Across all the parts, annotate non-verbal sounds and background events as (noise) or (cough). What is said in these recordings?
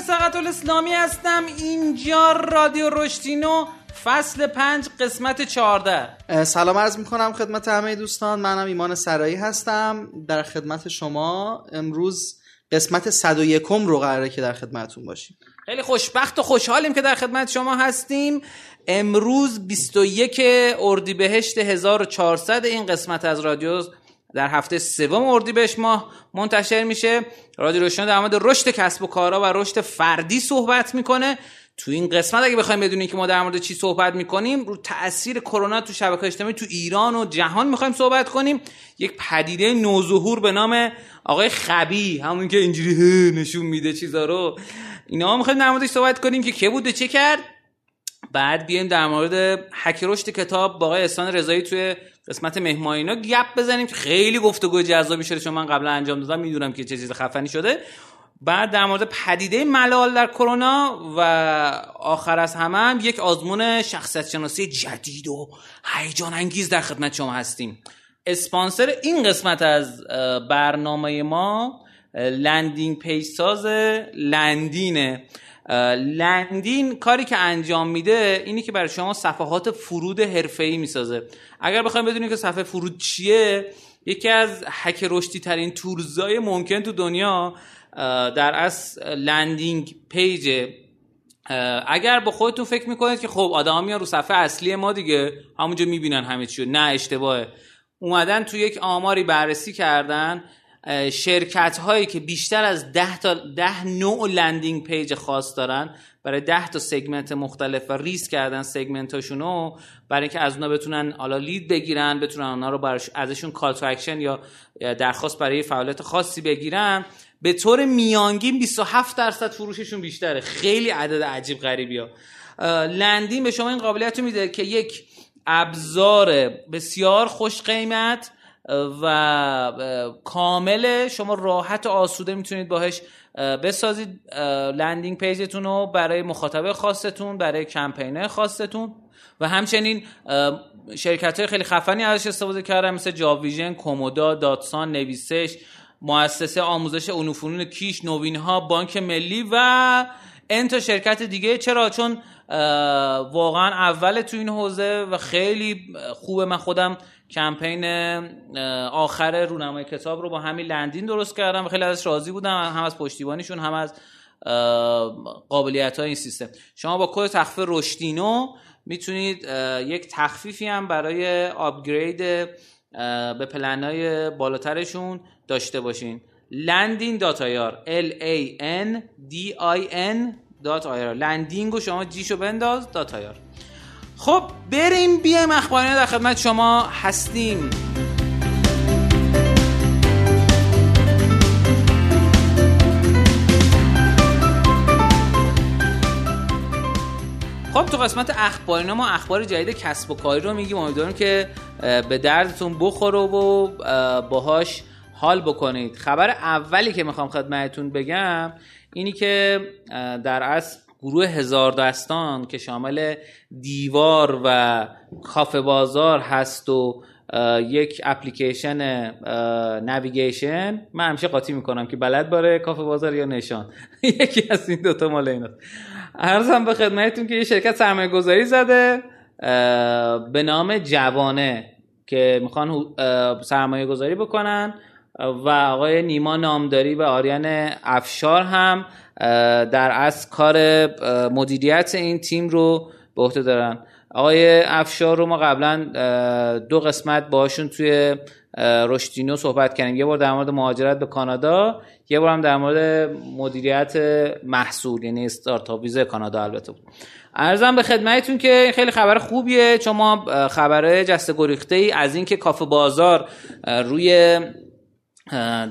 سقط الاسلامی هستم. اینجا رادیو رشتینو فصل پنج قسمت چهارده. سلام عرض می‌کنم خدمت همه دوستان. منم ایمان سرایی هستم. در خدمت شما امروز قسمت 101 رو قراره که در خدمتتون باشیم. خیلی خوشبخت و خوشحالیم که در خدمت شما هستیم. امروز 21 اردیبهشت 1400 این قسمت از رادیو در هفته سوم اردیبهشت ماه منتشر میشه. رادیو روشن در مورد رشد کسب و کارها و رشد فردی صحبت می‌کنه. تو این قسمت اگه بخوایم بدونیم که ما در مورد چی صحبت می‌کنیم رو تاثیر کرونا تو شبکه اجتماعی تو ایران و جهان می‌خوایم صحبت کنیم. یک پدیده نوظهور به نام آقای خبی همون که اینجوری نشون میده چیزا رو. اینا می‌خوایم در موردش صحبت کنیم که که بوده چه کرد؟ بعد بیایم در مورد حک رشد کتاب با آقای احسان رضایی توی قسمت مهمانینا گپ بزنیم که خیلی گفتگو جذابی شده چون من قبلا انجام دادم می‌دونم که چه چیز خفنی شده. بعد در مورد پدیده ملال در کرونا و آخر از همه هم یک آزمون شخصیت شناسی جدید و هیجان انگیز در خدمت شما هستیم. اسپانسر این قسمت از برنامه ما landing page ساز Landin ه. Landin کاری که انجام میده اینه که برای شما صفحات فرود حرفه‌ای می‌سازه. اگر بخوایم بدونید که صفحه فرود چیه یکی از هک رشدی ترین tools های ممکن تو دنیا در از landing page. اگر با خودتون فکر می‌کنید که خب آدم میان رو صفحه اصلی ما دیگه همونجا می‌بینن همه چیو. نه اشتباهه. اومدن تو یک آماری بررسی کردن. شرکت هایی که بیشتر از ده تا ده نوع landing page خاص دارن برای ده تا segment مختلف و ریز کردن segment هاشونو برای اینکه از اونا بتونن حالا lead بگیرن بتونن اونا رو براش ازشون call to action یا درخواست برای فعالیت خاصی بگیرن. به طور میانگین 27 درصد فروششون بیشتره. خیلی عدد عجیب غریبی ها Landin به شما این قابلیت رو میده که یک ابزار بسیار خوش قیمت و کامل شما راحت و آسوده می‌تونید باهش بسازید landing page تون رو برای مخاطب خاصتون برای کمپین خاصتون و همچنین شرکت های خیلی خفنی ازش استفاده کردن مثل جاویژن، کومودا، داتسان، نویسش مؤسسه آموزش علوم کیش، نوین ها، بانک ملی و انتا شرکت دیگه. چرا؟ چون واقعا اول تو این حوزه و خیلی خوبه. من خودم کمپین آخر رونمای کتاب رو با همین لندین درست کردم و خیلی ازش راضی بودم هم از پشتیبانیشون هم از قابلیت های این سیستم. شما با کد تخفیف رشدینو می‌تونید یک تخفیفی هم برای upgrade به پلنای بالاترشون داشته باشین. Landin dot ir L A N D I N dot ir landing شما G شو بنداز dot ir خب بریم بیایم اخبارینه در خدمت شما هستیم. خب تو قسمت اخبارینا ما اخبار جدید کسب و کاری رو میگیم. امیدوارم که به دردتون بخوره و باهاش حال بکنید. خبر اولی که می‌خوام خدمتتون بگم اینی که در اصل گروه هزار دستان که شامل دیوار و کافه بازار هست و یک اپلیکیشن نویگیشن. من همیشه قاطی می‌کنم که بلد باره کافه بازار یا نشان. (laughs) یکی از این دوتا مال اینا ارزم به خدمتتون که یه شرکت سرمایه گذاری زده به نام جوانه که می‌خوان سرمایه گذاری بکنن. و آقای نیما نامداری و آریان افشار هم در از کار مدیریت این تیم رو به عهده دارن. آقای افشار رو ما قبلا دو قسمت باشون توی رشدینو صحبت کردیم. یه بار در مورد مهاجرت به کانادا یه بار هم در مورد مدیریت محصول یعنی استارتاپ ویزه کانادا البته بود. ارزم به خدمتتون که خیلی خبر خوبیه چون ما خبره جسته گریخته ای از اینکه کافه بازار روی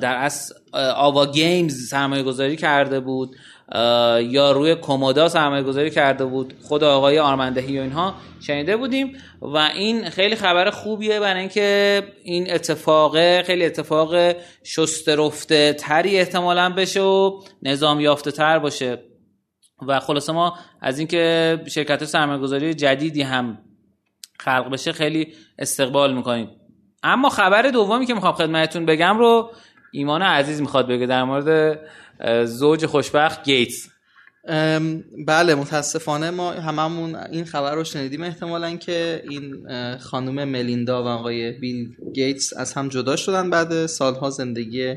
در از آوا گیمز سرمایه گذاری کرده بود یا روی کومودا سرمایه گذاری کرده بود خود آقای آرمندهی و اینها شنیده بودیم و این خیلی خبر خوبیه برای اینکه این اتفاق خیلی اتفاق شسته تری احتمالا بشه و نظام یافته تر باشه. و خلاصه ما از اینکه شرکت سرمایه گذاری جدیدی هم خلق بشه خیلی استقبال می‌کنیم. اما خبر دومی که می‌خوام خدمتتون بگم رو ایمان عزیز می‌خواد بگه در مورد زوج خوشبخت گیتس. بله متاسفانه ما هممون این خبر رو شنیدیم احتمالا که این خانم ملیندا و آقای بیل گیتس از هم جدا شدن بعد سالها زندگی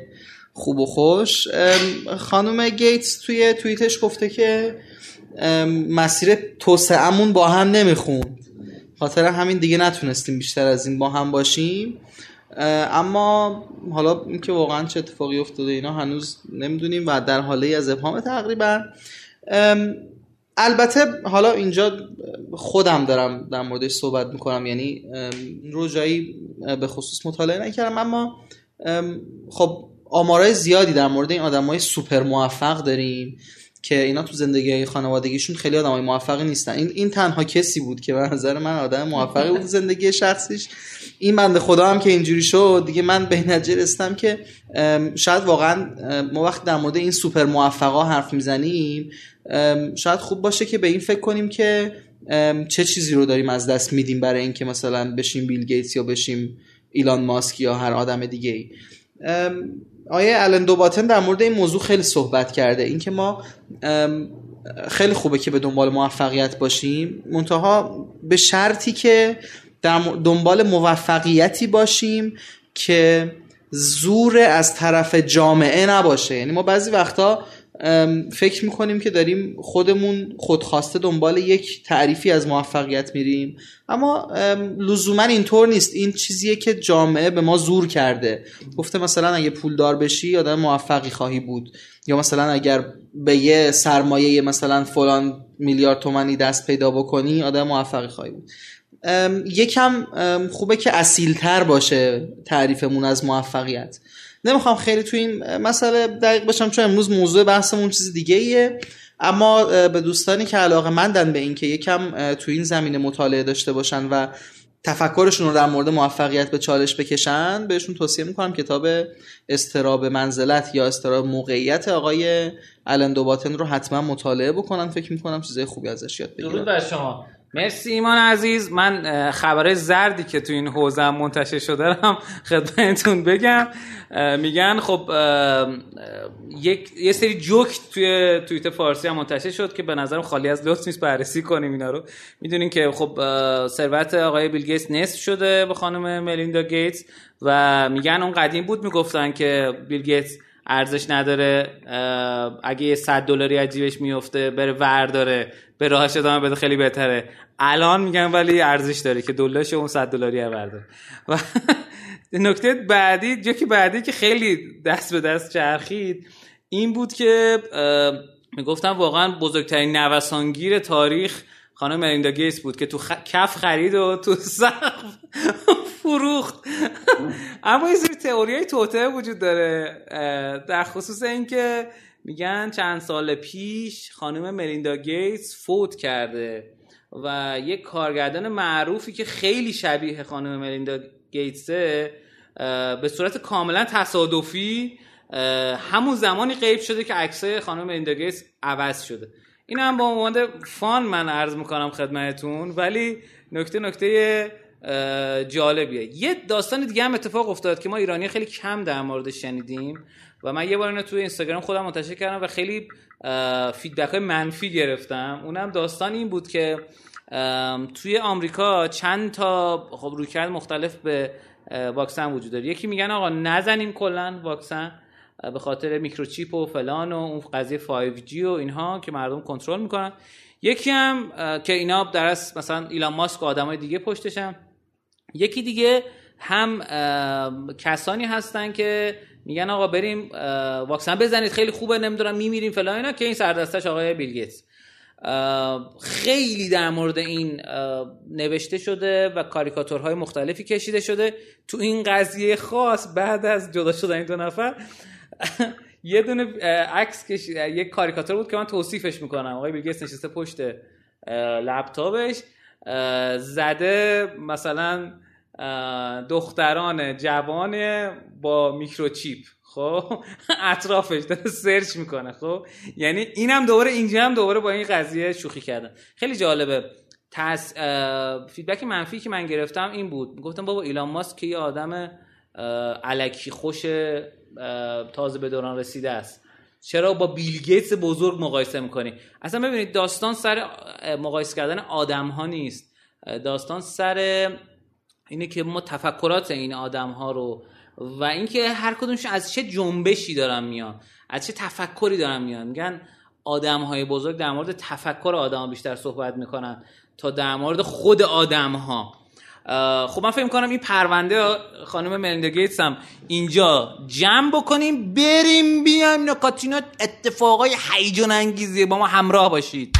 خوب و خوش. خانم گیتس توی توییتش گفته که مسیر توسعهمون با هم نمی‌خوند. خاطر همین دیگه نتونستیم بیشتر از این با هم باشیم. اما حالا اینکه واقعا چه اتفاقی افتاده اینا هنوز نمی‌دونیم و در حاله از ابهام تقریبا. البته حالا اینجا خودم دارم در موردش صحبت می‌کنم یعنی رو جایی به خصوص مطالعه نکردم اما خب آمارای زیادی در مورد این آدمای سوپر موفق داریم. که اینا تو زندگی خانوادگیشون خیلی آدمای موفقی نیستن. این این تنها کسی بود که به نظر من آدم موفقی بود زندگی شخصیش. این بنده خدا هم که اینجوری شد دیگه من به نتیجه رسیدم که شاید واقعا ما وقت در مورد این سوپر موفقا حرف می‌زنیم شاید خوب باشه که به این فکر کنیم که چه چیزی رو داریم از دست میدیم برای اینکه مثلا بشیم بیل گیتس یا بشیم ایلان ماسک یا هر آدم دیگه ای آیه الان دوباتن در مورد این موضوع خیلی صحبت کرده. اینکه ما خیلی خوبه که به دنبال موفقیت باشیم. منتها به شرطی که در دنبال موفقیتی باشیم که زور از طرف جامعه نباشه. یعنی ما بعضی وقتا فکر می‌کنیم که داریم خودمون خودخواسته دنبال یک تعریفی از موفقیت میریم. اما لزوما اینطور نیست. این چیزیه که جامعه به ما زور کرده. گفته مثلا اگه پولدار بشی آدم موفقی خواهی بود. یا مثلا اگر به یه سرمایه مثلا فلان میلیارد تومنی دست پیدا بکنی آدم موفقی خواهی بود. یکم خوبه که اصیلتر باشه تعریفمون از موفقیت. نمی‌خوام خیلی تو این مسئله دقیق باشم چون امروز موضوع بحثمون چیز دیگه ایه. اما به دوستانی که علاقه مندن به اینکه یکم تو این زمینه مطالعه داشته باشن و تفکرشون رو در مورد موفقیت به چالش بکشن بهشون توصیه می‌کنم کتاب استراب منزلت یا استراب موقعیت آقای الن دوباتن رو حتما مطالعه بکنن. فکر می‌کنم چیزای خوبی ازش یاد بگیرن. درود شما. مرسی ایمان عزیز. من خبر زردی که تو این حوزه منتشر شده هم خدمتتون بگم. میگن خب یک یه سری جوک توی توییت فارسی هم منتشر شد که به نظرم خالی از لطف نیست بررسی کنیم اینا رو. می‌دونین که خب ثروت آقای بیل گیتس نصف شده به خانم ملیندا گیتس و میگن اون قدیم بود می‌گفتن که بیل گیتس ارزش نداره اگه 100 دلاری از جیبش میفته بره ور داره به راهش ادامه بده خیلی بهتره. الان میگن ولی ارزش داره که دلارش اون 100 دلاری ورده و (laughs) نکته بعدی جو که بعدی که خیلی دست به دست چرخید این بود که می‌گفتم واقعا بزرگترین نوسانگیر تاریخ خانم مریندا گیس بود که تو کف خرید و تو سقف فروخت. اما یه سری تئوری توته وجود داره در خصوص اینکه میگن چند سال پیش خانم ملیندا گیتس فوت کرده و یک کارگردان معروفی که خیلی شبیه خانم ملیندا گیتسه به صورت کاملا تصادفی همون زمانی غیب شده که عکسای خانم ملیندا گیتس عوض شده. این هم با عنوان فان من عرض می‌کنم خدمتتون ولی نکته نکته جالبیه. یه داستان دیگه هم اتفاق افتاد که ما ایرانی خیلی کم در مورد شنیدیم و من یه بار اینو توی اینستاگرام خودم منتشر کردم و خیلی feedback های منفی گرفتم. اونم داستان این بود که توی آمریکا چند تا خب رویکرد مختلف به واکسن وجود داره. یکی میگن آقا نزنیم کلا واکسن. به خاطر microchip و فلان و اون قضیه 5G و اینها که مردم کنترل می‌کنن. یکی هم که اینا در مثلا ایلان ماسک و آدمای دیگه پشتشن. یکی دیگه هم کسانی هستن که میگن آقا بریم واکسن بزنید خیلی خوبه نمی‌دونم میمیریم فلان اینا که این سردستش آقای بیل خیلی در مورد این نوشته شده و کاریکاتورهای مختلفی کشیده شده. تو این قضیه خاص بعد از جدا شدن این دو نفر (laughs) یه دونه عکس کش یک کاریکاتور بود که من توصیفش می‌کنم. آقای بیل نشسته پشت لپتاپش زده مثلا دختران جوان با microchip. خب؟ (laughs) اطرافش داره search می‌کنه. خب؟ یعنی اینم دوباره اینجا هم دوباره با این قضیه شوخی کردن خیلی جالبه. پس feedback منفی که من گرفتم این بود. گفتم بابا ایلان ماسک که یه آدم الکی خوش تازه به دوران رسیده است. چرا با بیل گیتس بزرگ مقایسه می‌کنی؟ اصلا ببینید داستان سر مقایسه کردن آدم ها نیست داستان سر اینه که ما تفکرات این آدم ها رو و اینکه هر کدومشون از چه جنبشی دارن میان از چه تفکری دارن میان. میگن آدم های بزرگ در مورد تفکر آدم بیشتر صحبت می‌کنن تا در مورد خود آدم ها خب من فکر کنم این پرونده خانم ملیندا هم اینجا جمع بکنیم بریم بیایم نکاتینا اتفاقای هیجان انگیزی با ما همراه باشید.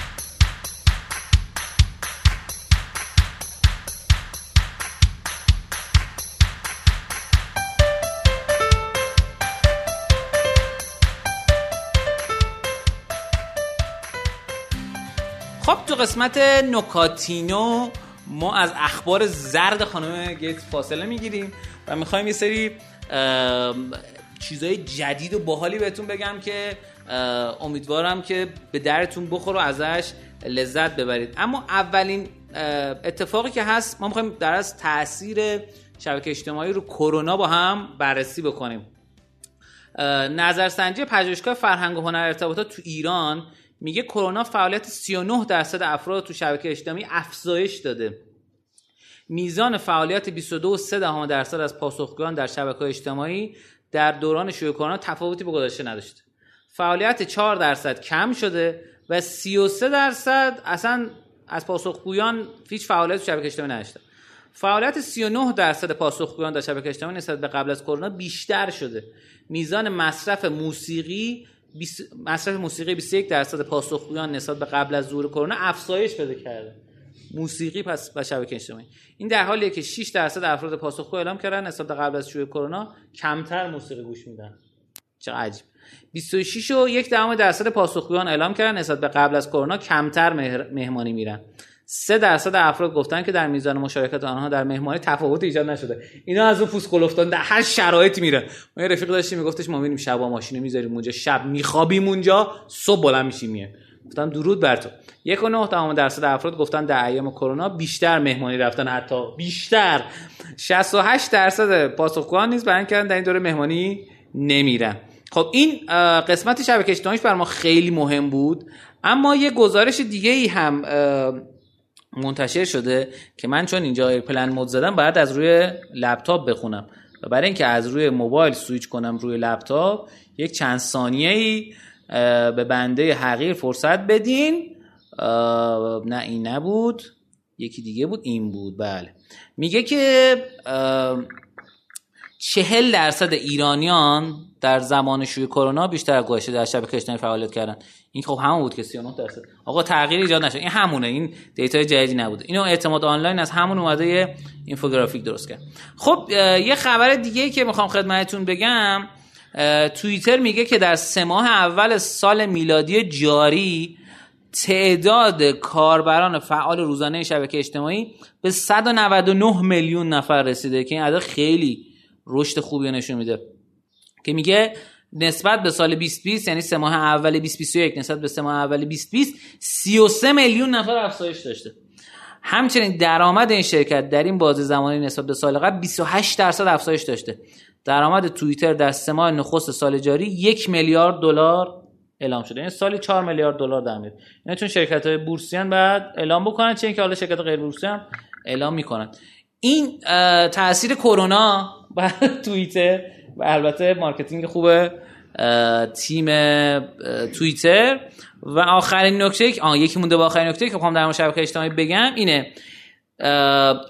خب تو قسمت نکاتینو ما از اخبار زرد خانم گیت فاصله می‌گیریم و می‌خوایم یه سری چیزای جدید و باحالی بهتون بگم که امیدوارم که به درتون بخور و ازش لذت ببرید. اما اولین اتفاقی که هست ما می‌خوایم در از تاثیر شبکه اجتماعی رو کرونا با هم بررسی بکنیم. نظرسنجی پژوهشگاه فرهنگ و هنر ارتباطات تو ایران میگه کرونا فعالیت 39 درصد افراد تو شبکه اجتماعی افزایش داده. میزان فعالیت 22.3 درصد از پاسخگویان در شبکه اجتماعی در دوران شیوع کرونا تفاوتی به گذشته نداشته فعالیت 4 درصد کم شده و 33 درصد اصلا از پاسخگویان هیچ فعالیت شبکه اجتماعی نداشته فعالیت 39 درصد پاسخگویان در شبکه اجتماعی نسبت به قبل از کرونا بیشتر شده. میزان مصرف موسیقی مصرف موسیقی 21 درصد پاسخگویان نسبت به قبل از ظهور کرونا افزایش پیدا کرده. موسیقی پس و شبکه اجتماعی. این در حالیه که 6 درصد افراد پاسخگو اعلام کردن نسبت به قبل از شروع کرونا کمتر موسیقی گوش میدن. چه عجیب. 26 و یک دهم درصد پاسخگویان اعلام کردن نسبت به قبل از کرونا کمتر مهمانی میرن. 3 درصد افراد گفتن که در میزان مشارکت آنها در مهمانی تفاوت ایجاد نشده. اینا از اون پوست کلفتان در هر شرایطی میره. ما یه رفیق داشتیم میگفتش ما میریم شب ماشین می‌ذاریم اونجا. شب میخوابیم اونجا صبح بلند میشیم میه گفتم درود بر تو. یک و نه درصد افراد گفتن در ایام کرونا بیشتر مهمانی رفتن حتی بیشتر. 68 درصد پاسخگویان نیز بیان کردن در این دوره مهمانی نمیرن. خب این قسمت شبکه اجتماعی بر ما خیلی مهم بود اما یه گزارش دیگه ای هم منتشر شده که من چون اینجا پلن مود زدم باید از روی لپتاپ بخونم. و برای اینکه از روی موبایل سویچ کنم روی لپتاپ یک چند ثانیه ای به بنده حقیر فرصت بدین. نه این نبود یکی دیگه بود این بود. بله. میگه که چهل درصد ایرانیان در زمان شروع کرونا بیشتر گذشته در شبکه اجتماعی فعالیت کردن. این خب همون بود که 39 درصد. آقا تغییر ایجاد نشد. این همونه. این data ی جدیدی نبوده. اینو اعتماد آنلاین از همون اومده یه اینفوگرافیک درست کرد. خب یه خبر دیگه که می‌خوام خدمتتون بگم توییتر میگه که در سه ماه اول سال میلادی جاری تعداد کاربران فعال روزانه شبکه اجتماعی به 199 میلیون نفر رسیده که این عدد خیلی رشد خوبی نشون میده. که میگه نسبت به سال 2020 یعنی سه ماه اول 2021 نسبت به سه ماه اول 2020 33 میلیون نفر افزایش داشته. همچنین درآمد این شرکت در این بازه زمانی نسبت به سال قبل 28 درصد افزایش داشته. درآمد توییتر در سه ماه نخست سال جاری یک میلیارد دلار اعلام شده. یعنی سالی 4 میلیارد دلار در میاد. یعنی چون شرکت های بورسی‌ان باید اعلام بکنن چه اینکه حالا شرکت غیر بورسی هم اعلام می‌کنن. این تاثیر کرونا بر (laughs) توییتر و البته marketing خوب تیم توییتر. و آخرین نکته آه یکی مونده با آخرین نکته که بخوام در شبکه اجتماعی بگم اینه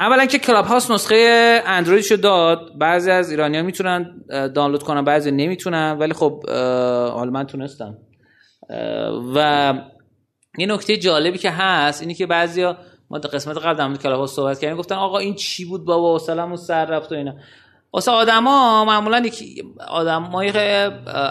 اولا که کلاب هاست نسخه اندرویدشو داد. بعضی از ایرانی ها می‌تونن دانلود کنن بعضی نمی‌تونن. ولی خب حالا من تونستم. و یه نکته جالبی که هست اینی که بعضیا ما در قسمت قبل در کلاب هاست صحبت کردیم گفتن آقا این چی بود بابا؟ و سلام و سر رفت و اینا. واسه آدما معمولا یک آدمای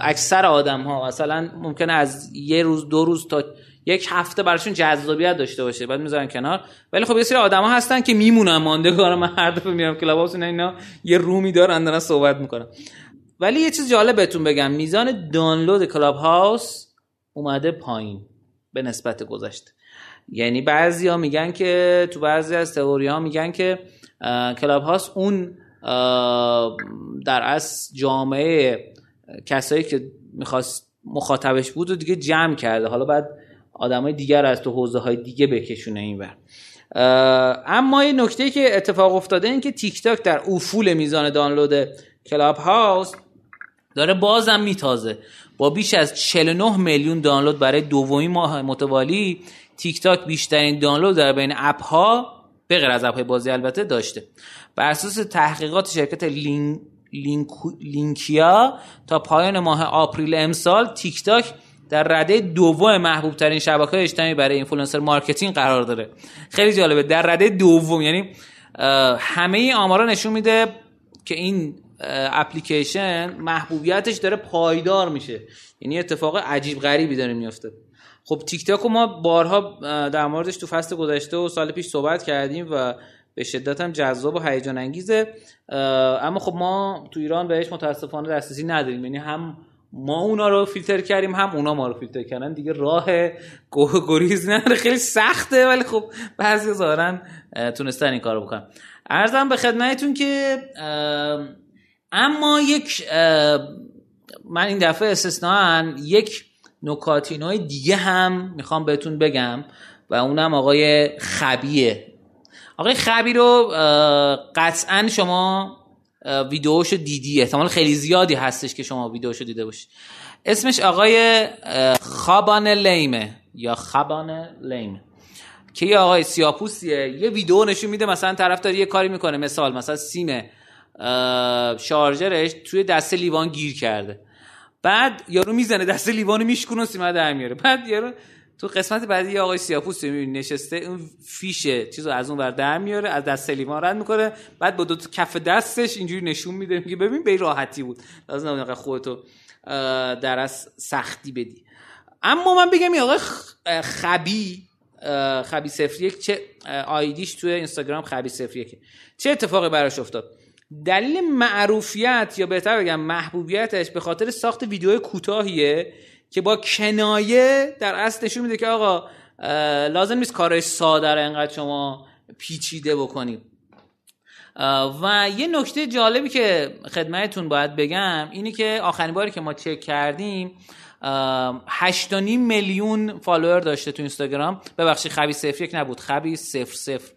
اکثر آدم ها مثلا ممکنه از یه روز دو روز تا یک هفته براشون جذابیت داشته باشه بعد می‌ذارن کنار. ولی خب یه سری آدما هستن که میمونن ماندگار من هر دفعه میرم کلاب هاوس اینا یه room ی دارن دارن صحبت می‌کنن. ولی یه چیز جالب بهتون بگم میزان دانلود کلاب هاوس اومده پایین به نسبت گذشته یعنی بعضی ها میگن که تو بعضی از تئوری ها میگن که کلاب هاوس اون در از جامعه کسایی که می‌خواست مخاطبش بود و دیگه جمع کرده. حالا بعد آدمای دیگر از تو حوزه های دیگه بکشونه این بر اما یه نکته که اتفاق افتاده این که تیک تاک در افول میزان دانلود کلاب هاوس داره بازم میتازه. با بیش از 49 میلیون دانلود برای دومین ماه متوالی تیک تاک بیشترین دانلود در بین app ها به جز app های بازی البته داشته. بر اساس تحقیقات شرکت لین... لینکیا تا پایان ماه آپریل امسال تیک تاک در رده دوم محبوب ترین شبکه اجتماعی برای influencer marketing قرار داره. خیلی جالبه. در رده دوم یعنی همه آمارا نشون میده که این اپلیکیشن محبوبیتش داره پایدار میشه. یعنی اتفاق عجیب غریبی داره میفته خب تیک تاک ما بارها در موردش تو فصل گذشته و سال پیش صحبت کردیم و به شدت هم جذاب و هیجان انگیزه. اما خب ما تو ایران بهش متاسفانه دسترسی نداریم. یعنی هم ما اونا رو فیلتر کردیم هم اونا ما رو فیلتر کردن. دیگه راه گریز نداره. خیلی سخته ولی خب بعضی ظاهرا تونستن این کارو بکنن. ارزم به خدمتتون که اما یک من این دفعه استثنان یک نکاتینای دیگه هم می‌خوام بهتون بگم و اونم آقای خبیه. آقای خبی رو قطعا شما ویدیوشو دیدی. احتمال خیلی زیادی هستش که شما ویدیوشو دیده باشید اسمش آقای خابان لیمه یا خابان لیمه که یه آقای سیاپوسیه. یه ویدیو نشون میده مثلا طرف داره یه کاری می‌کنه. مثال مثلا سیم شارژرش توی دست لیوان گیر کرده. بعد یارو می‌زنه دست لیوانو میشکنه و سیم در میاره. بعد یارو تو قسمت بعدی آقای سیاپوس می‌بینی نشسته اون فیشه چیزو از اون ور در میاره از دست لیوان رد می‌کنه. بعد با دو تا کف دستش اینجوری نشون میده میگه ببین به راحتی بود. لازم نبود خودتو در از سختی بدی. اما من بگم یه آقای خبی خبی صفر یک چه آیدیش توی اینستاگرام خبی صفر یک چه اتفاقی براش افتاد؟ دلیل معروفیت یا بهتر بگم محبوبیتش به خاطر ساخت ویدیو کوتاهیه که با کنایه در اصل نشون میده که آقا لازم نیست کارش ساده رو انقدر شما پیچیده بکنید و یه نکته جالبی که خدمتتون باید بگم اینی که آخرین باری که ما چک کردیم 8.5 میلیون فالوور داشته تو اینستاگرام. ببخشید خبی صفر یک نبود خبی صفر صفر.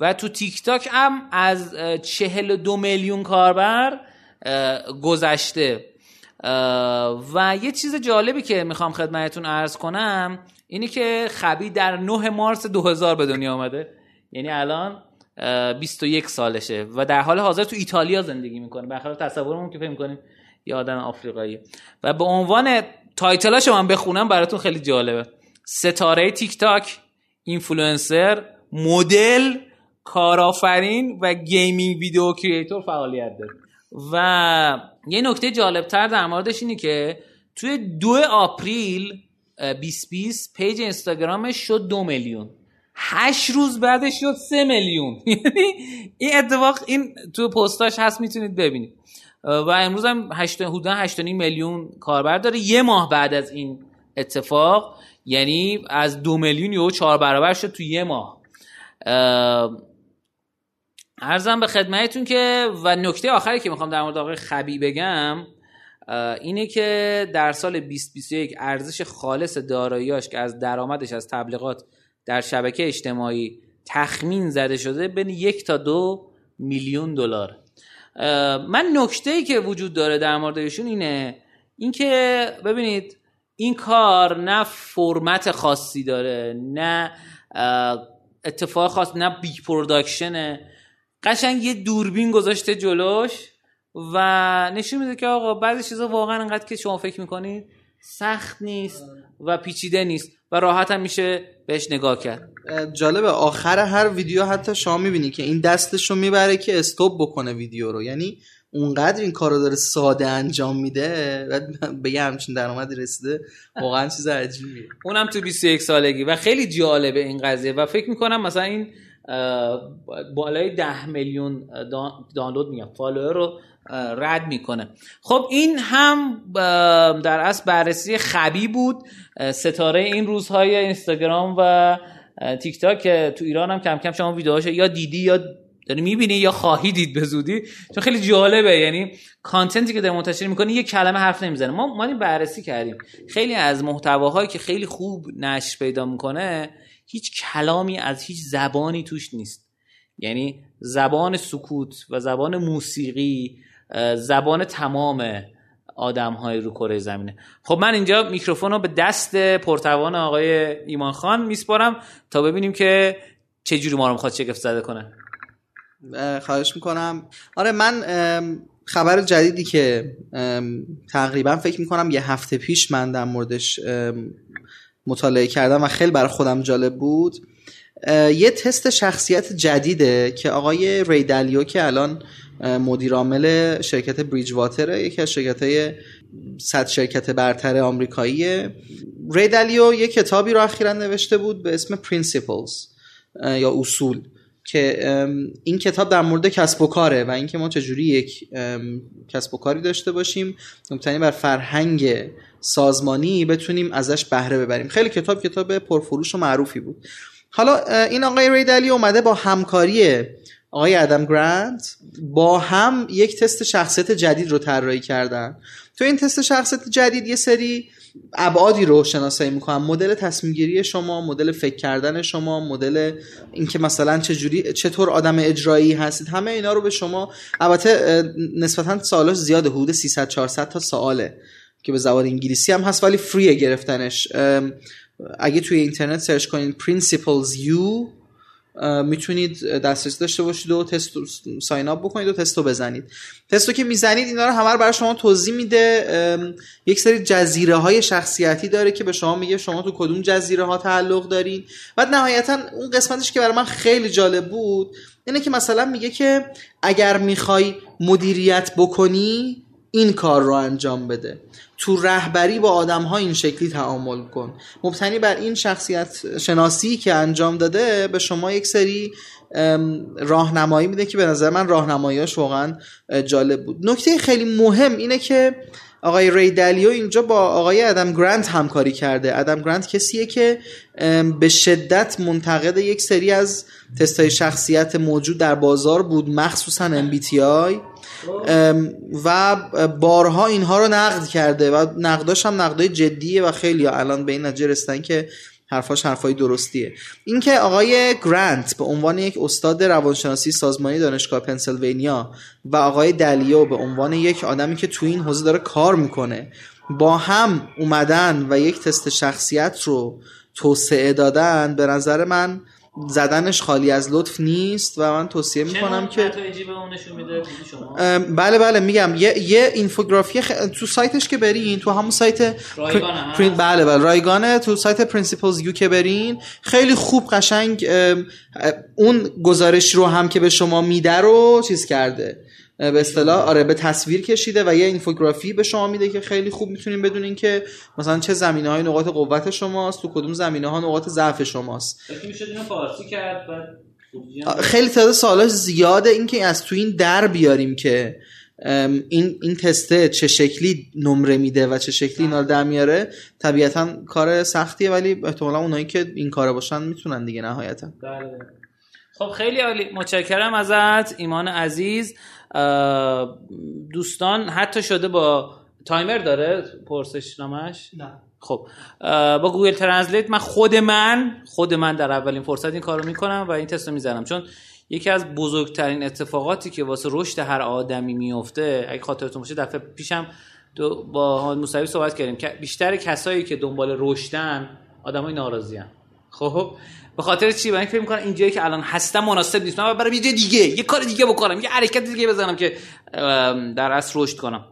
و تو تیک تاک هم از 42 میلیون کاربر گذشته. و یه چیز جالبی که می‌خوام خدمتتون ارز کنم اینی که خبی در 9 مارس 2000 به دنیا آمده یعنی الان 21 سالشه و در حال حاضر تو ایتالیا زندگی می‌کنه. برخلاف تصورمون که فکر می‌کنیم یه آدم آفریقایی. و به عنوان تایتلاشو من بخونم براتون خیلی جالبه. ستاره تیک تاک اینفلوئنسر مدل کارآفرین و gaming video creator فعالیت داره. و یه نکته جالبتر در موردش اینه که توی دو آپریل 2020 page اینستاگرامش شد دو میلیون. هشت روز بعدش شد سه میلیون. (laughs) یعنی این اتفاق این تو پستاش هست می‌تونید ببینید. و امروز هم حدودا 8 میلیون کاربر داره. یه ماه بعد از این اتفاق یعنی از دو میلیون یا چهار برابر شد تو یه ماه. ارزم به خدمتتون که و نکته آخری که می‌خوام در مورد آقای خبی بگم اینه که در سال 2021 ارزش خالص داراییاش که از درآمدش از تبلیغات در شبکه اجتماعی تخمین زده شده بین یک تا دو میلیون دلار. من نکته ای که وجود داره در مورد اینه اینکه ببینید این کار نه فرمت خاصی داره نه اتفاق خاص نه big production ه قشنگ یه دوربین گذاشته جلوش و نشون میده که آقا بعضی چیزا واقعا انقدر که شما فکر می‌کنید سخت نیست و پیچیده نیست و راحت هم میشه بهش نگاه کرد. جالبه آخر هر ویدیو حتی شما می‌بینی که این دستش رو می‌بره که stop بکنه ویدیو رو. یعنی اونقدر این کار رو داره ساده انجام میده و به یه همچین درآمدی رسیده واقعا چیز عجیبیه. اونم تو 21 سالگی و خیلی جالبه این قضیه و فکر می‌کنم مثلا این بالای ده میلیون دانلود میگم فالوور رو رد می‌کنه. خب این هم در اصل بررسی خبی بود. ستاره این روزهای اینستاگرام و تیک تاک تو ایران هم کم کم شما ویدیوهاش یا دیدی یا داری می‌بینی یا خواهی دید به زودی. چون خیلی جالبه یعنی کانتنتی که در منتشر می‌کنی یه کلمه حرف نمی‌زنه. ما ما بررسی کردیم. خیلی از محتواهایی که خیلی خوب نشر پیدا می‌کنه هیچ کلامی از هیچ زبانی توش نیست. یعنی زبان سکوت و زبان موسیقی زبان تمام آدم های رو کره زمینه. خب من اینجا میکروفون رو به دست پرتوان آقای ایمان خان میسپارم تا ببینیم که چجوری ما رو می‌خواد شگفت زده کنه. خواهش می‌کنم. آره من خبر جدیدی که تقریبا فکر می‌کنم یه هفته پیش من در موردش مطالعه کردم و خیلی برای خودم جالب بود. یه تست شخصیت جدیده که آقای ریدالیو که الان مدیرعامل شرکت بریج واتر یکی از شرکت های صد شرکت برتر آمریکاییه. ریدالیو یه کتابی رو اخیرا نوشته بود به اسم Principles یا اصول. که این کتاب در مورد کسب و کاره و اینکه ما چجوری یک کسب و کاری داشته باشیم مبتنی بر فرهنگ سازمانی بتونیم ازش بهره ببریم. خیلی کتاب کتاب پرفروش و معروفی بود. حالا این آقای ریدلی اومده با همکاری آقای ادم گرانت با هم یک تست شخصیت جدید رو طراحی کردن. تو این تست شخصیت جدید یه سری ابعادی رو شناسایی می‌کنم مدل تصمیم گیری شما مدل فکر کردن شما مدل اینکه مثلا چجوری چطور آدم اجرایی هستید. همه اینا رو به شما البته نسبتا سوالاش زیاده. حدود 300 400 تا سواله که به زبان انگلیسی هم هست ولی فریه گرفتنش. اگه توی اینترنت سرچ کنید principles you می‌تونید دسترسی داشته باشید و تست ساین اپ بکنید و تستو بزنید. تستو که می‌زنید اینا رو همه رو برای شما توضیح میده. یک سری جزیره های شخصیتی داره که به شما میگه شما تو کدوم جزیره ها تعلق دارین. و نهایتا اون قسمتش که برای من خیلی جالب بود اینه که مثلا میگه که اگر می‌خوای مدیریت بکنی این کار رو انجام بده. تو رهبری با آدم ها این شکلی تعامل کن. مبتنی بر این شخصیت شناسی که انجام داده به شما یک سری راهنمایی میده که به نظر من راهنماییاش واقعا جالب بود. نکته خیلی مهم اینه که آقای ری دلیو اینجا با آقای ادم گرانت همکاری کرده. ادم گرانت کسیه که به شدت منتقد یک سری از تستای شخصیت موجود در بازار بود مخصوصا MBTI و بارها اینها رو نقد کرده و نقداش هم نقدای جدیه و خیلی الان به این نتیجه رسیدن که حرفاش حرفای درستیه. اینکه آقای گرانت به عنوان یک استاد روانشناسی سازمانی دانشگاه پنسیلوانیا و آقای دلیو به عنوان یک آدمی که تو این حوزه داره کار می‌کنه با هم اومدن و یک تست شخصیت رو توسعه دادن به نظر من زدنش خالی از لطف نیست و من توصیه می‌کنم که بله بله میگم. یه, یه اینفوگرافی تو سایتش که برین تو همون سایت رایگانه بله بله رایگانه. تو سایت PrinciplesYou که برین خیلی خوب قشنگ اون گزارش رو هم که به شما میده رو چیز کرده. به اصطلاح آره به تصویر کشیده و یه infography به شما میده که خیلی خوب می‌تونین بدونین که مثلا چه زمینه های نقاط قوت شماست تو کدوم زمینه ها نقاط ضعف شماست. خیلی تعداد سوالاش زیاده اینکه از تو این در بیاریم که این این تسته چه شکلی نمره میده و چه شکلی اینا رو در میاره طبیعتا کار سختیه ولی احتمالا اونایی که این کاره باشن می‌تونن دیگه نهایتا. بله. خب خیلی عالی. متشکرم ازت ایمان عزیز. دوستان حتی شده با timer داره پرسش نامه‌ش نه. خب با Google Translate من خود من خود من در اولین فرصت این کارو می‌کنم و این تست رو می‌زنم. چون یکی از بزرگترین اتفاقاتی که واسه رشد هر آدمی میفته اگه خاطرتون باشه دفعه پیشم با موسوی صحبت کردیم. که بیشتر کسایی که دنبال رشدن آدمای ناراضی خب به خاطر چی؟ برای فکر می‌کنم اینجایی که الان هستم مناسب نیست. من برای یه جای دیگه یه کار دیگه بکنم یه حرکت دیگه بزنم که در اصل رشد کنم.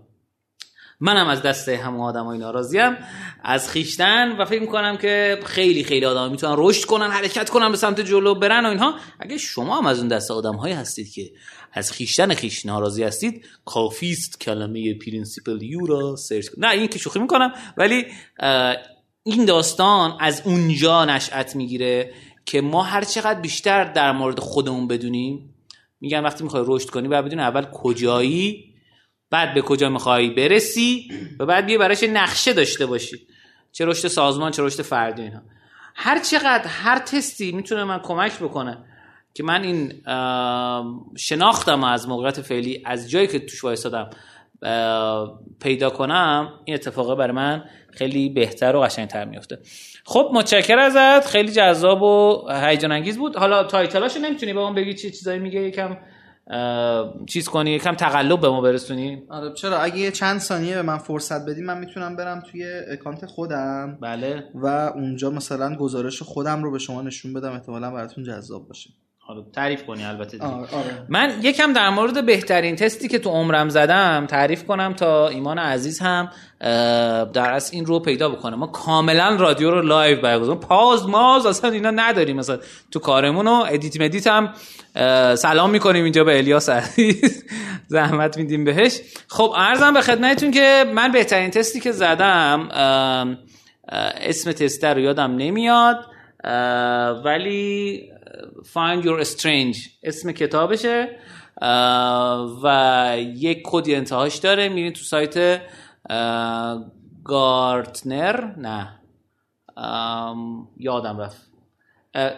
منم از دست همه آدمای ناراضیم از خیشتن و فکر می‌کنم که خیلی خیلی آدم می‌تونن رشد کنن حرکت کنن به سمت جلو برن و اینها. اگه شما هم از اون دست آدم هایی هستید که از خویشتن خویش ناراضی هستید کافیست کلمه PrinciplesYou را search نه این که شوخی می‌کنم ولی این داستان از اونجا نشأت می‌گیره. که ما هر چقدر بیشتر در مورد خودمون بدونیم میگن وقتی می‌خوای رشد کنی باید بدونی اول کجایی بعد به کجا می‌خوای برسی و بعد بیا براش نقشه داشته باشی. چه رشد سازمان چه رشد فردی اینها هر چقدر هر تستی می‌تونه من کمک بکنه که من این شناختم از موقعیت فعلی از جایی که توش وایسادم پیدا کنم این اتفاقه برای من خیلی بهتر و قشنگتر میفته خب متشکر ازت. خیلی جذاب و هیجان انگیز بود. حالا تایتلاشو نمی‌تونی به من بگی چه چیزایی میگه؟ یکم چیز کنی یکم تقلب به ما برسونی. آره چرا؟ اگه یه چند ثانیه به من فرصت بدی من می‌تونم برم توی اکانت خودم. بله. و اونجا مثلا گزارش خودم رو به شما نشون بدم. احتمالا براتون جذاب باشه. حالا تعریف کنی البته آره. آره. من یکم در مورد بهترین تستی که تو عمرم زدم تعریف کنم تا ایمان عزیز هم در از این رو پیدا بکنه. ما کاملا رادیو رو live برگزار. پاز ماز اصلا اینا نداریم. مثلا تو کارمون و edit مدیت هم سلام می‌کنیم اینجا به الیاس عزیز. (laughs) زحمت میدیم بهش. خب ارزم به خدمتتون که من بهترین تستی که زدم اسم تست رو یادم نمیاد ولی Find Your Strange. اسم کتابشه و یک کدی انتهاش داره. میرین تو سایت گارتنر؟ نه. یادم رفت.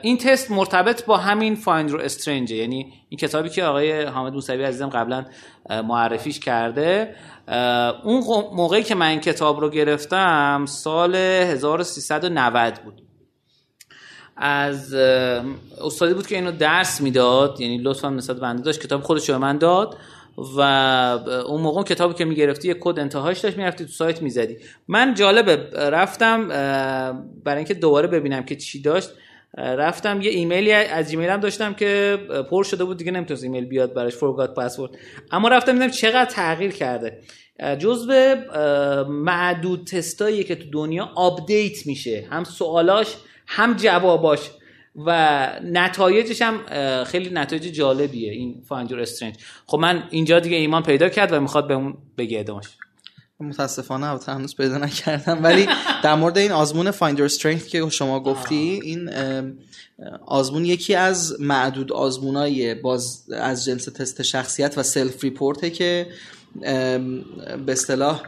این تست مرتبط با همین Find Your Strange یعنی این کتابی که آقای حامد موسوی عزیزم قبلا معرفیش کرده. اون موقعی که من این کتاب رو گرفتم سال 1390 بود. از استادی بود که اینو درس می‌داد یعنی لطفا نسبت بنده داشت کتاب خودش به من داد و اون موقع کتابی که می‌گرفتی یه کد انتهاش داشت می‌رفتی تو سایت می‌زدی. من جالبه رفتم برای اینکه دوباره ببینم که چی داشت رفتم یه ایمیلی از ایمیلم داشتم که پر شده بود دیگه نمی‌تونست ایمیل بیاد براش forgot password اما رفتم دیدم چقدر تغییر کرده. جزو معدود تستایی که تو دنیا update میشه. هم سوالاش هم جواباش و نتایجش هم خیلی نتایج جالبیه. این Find Your Strength خب من اینجا دیگه ایمان پیدا کرد و می‌خواد به اون بگه ادامش. متاسفانه البته هنوز پیدا نکردم. ولی در مورد این آزمون Find Your Strength که شما گفتی این آزمون یکی از معدود آزمونای باز از جنس تست شخصیت و سلف ریپورته که به اصطلاح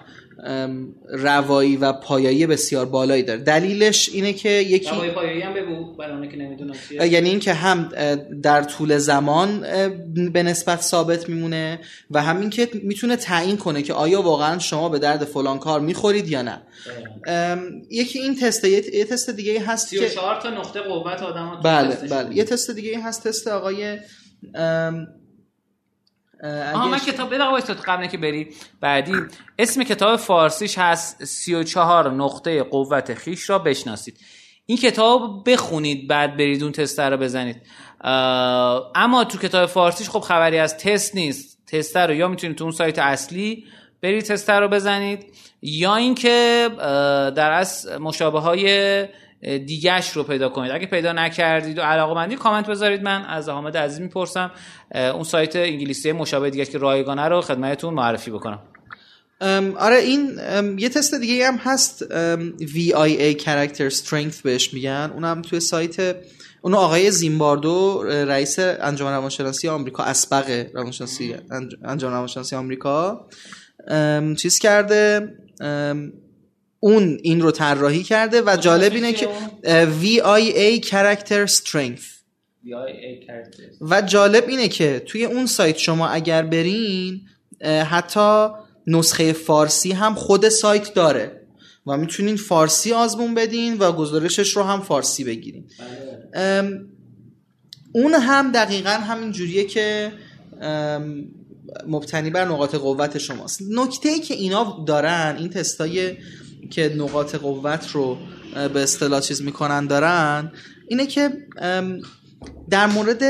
روایی و پایایی بسیار بالایی داره. دلیلش اینه که یکی روایی پایایی هم بگو برای که نمی‌دونم یعنی اینکه هم در طول زمان به نسبت ثابت میمونه و همین که می‌تونه تعیین کنه که آیا واقعا شما به درد فلان کار می‌خورید یا نه. یکی این تست یه تست دیگه هست که 34 تا نقطه قوت آدم بله بله. یه تست دیگه هست تست آقای آها من کتاب وایسا تو قبل که بری بعدی. اسم کتاب فارسیش هست 34 نقطه قوت خیش را بشناسید. این کتاب بخونید بعد برید اون تست رو بزنید. اما تو کتاب فارسیش خب خبری از تست نیست. تست رو یا می‌تونید تو اون سایت اصلی برید تست رو بزنید یا اینکه در از مشابه های دیگهش رو پیدا کنید. اگه پیدا نکردید و علاقه مندی کامنت بذارید. من از حامد عزیز می‌پرسم. اون سایت انگلیسی مشابه دیگه که رایگانه رو خدمتتون معرفی بکنم. آره این یه تست دیگه هم هست. VIA Character Strength بهش میگن. اونم توی سایت اونو آقای زیمباردو رئیس انجمن روانشناسی آمریکا اسبق روانشناسی انجمن روانشناسی آمریکا. چیز کرده. اون این رو طراحی کرده و جالب اینه که VIA Character Strength. و جالب اینه که توی اون سایت شما اگر برین حتی نسخه فارسی هم خود سایت داره و می‌تونین فارسی آزمون بدین و گزارشش رو هم فارسی بگیرین. بله. اون هم دقیقا همین جوریه که مبتنی بر نقاط قوت شماست. نکته ای که اینا دارن این تستای که نقاط قوت رو به اصطلاح چیز می‌کنن دارن اینه که در مورد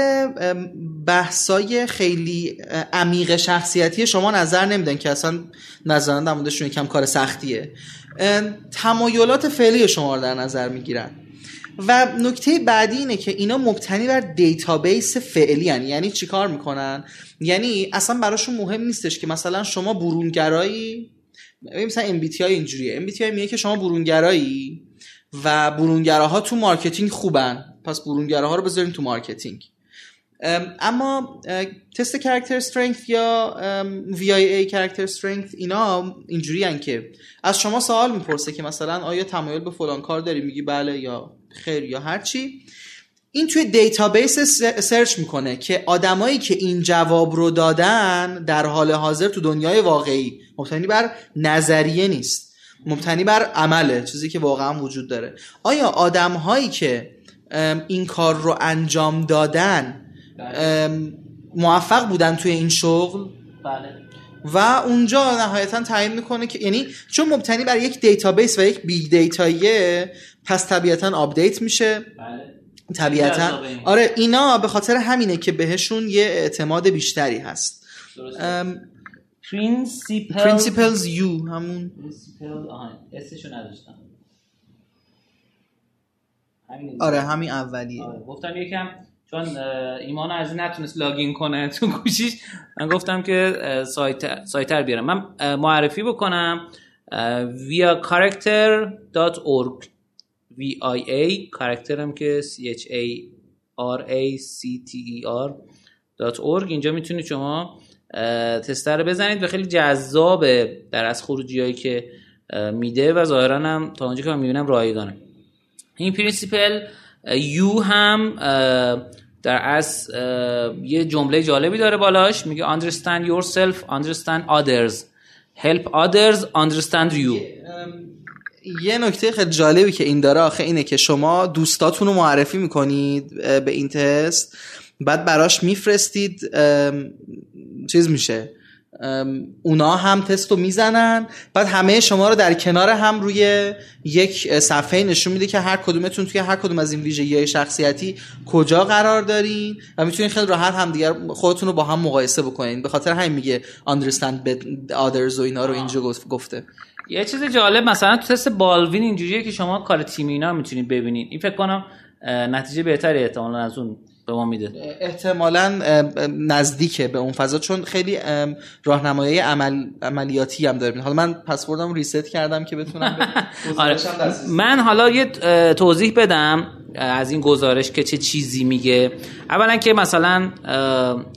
بحثای خیلی عمیق شخصیتی شما نظر نمیدن که اصلا نظران در موردشون یکم کار سختیه. تمایلات فعلی شما رو در نظر می‌گیرن. و نکته بعدی اینه که اینا مبتنی بر database فعلی هن. یعنی چیکار می‌کنن؟ یعنی اصلا براشون مهم نیستش که مثلا شما برونگرایی مثلا MBTI اینجوریه. MBTI میگه که شما برونگرایی و برونگراها تو marketing خوبن. پس برونگراها رو بذارین تو marketing. اما تست character strength یا ای character strength اینا اینجوری که از شما سوال می‌پرسه که مثلا آیا تمایل به فلان کار داری؟ میگی بله یا خیر یا هرچی این توی database search می‌کنه که آدمایی که این جواب رو دادن در حال حاضر تو دنیای واقعی مبتنی بر نظریه نیست مبتنی بر عمله چیزی که واقعا وجود داره. آیا آدم هایی که این کار رو انجام دادن موفق بودن توی این شغل؟ بله. و اونجا نهایتا تعیین می‌کنه که یعنی چون مبتنی بر یک database و یک big data ییه پس طبیعتا update میشه. بله. طبیعتا. آره اینا به خاطر همینه که بهشون یه اعتماد بیشتری هست. principle PrinciplesYou همون. principle آها اسمشو نداشتم. همین آره همین اولیه. آره. گفتم یکم چون ایمان از نتونست لاگین کنه تو گوشیش من گفتم که سایت سایتر بیارم. من معرفی بکنم via character.org v i a کاراکترم که c h a r a c t e r .org. اینجا می‌تونید شما تستر رو بزنید و خیلی جذابه در از خروجی هایی که میده و ظاهرا هم تا اونجا که من می‌بینم رایگانه. این PrinciplesYou هم در از یه جمله جالبی داره بالاش. میگه understand yourself understand others. Help others understand you. یه نکته خیلی جالبی که این داره آخه اینه که شما دوستاتون رو معرفی می‌کنید به این تست. بعد براش میفرستید چیز میشه. اونا هم تست رو می‌زنن. بعد همه شما رو در کنار هم روی یک صفحه نشون میده که هر کدومتون توی هر کدوم از این ویژگی شخصیتی کجا قرار دارین و می‌تونین خیلی راحت هم دیگر خودتون رو با هم مقایسه بکنین. به خاطر همین میگه understand others و اینا رو اینجا گفته. یه چیز جالب مثلا تو تست بالوین اینجوریه که شما کار تیمی اینا می‌تونید ببینید. این فکر کنم نتیجه بهتری احتمالا از اون به ما میده. احتمالا نزدیکه به اون فضا چون خیلی راهنمایی عمل عملیاتی هم داره حالا من password م reset کردم که بتونم (laughs) آره. من حالا یه توضیح بدم. از این گزارش که چه چیزی میگه. اولا که مثلا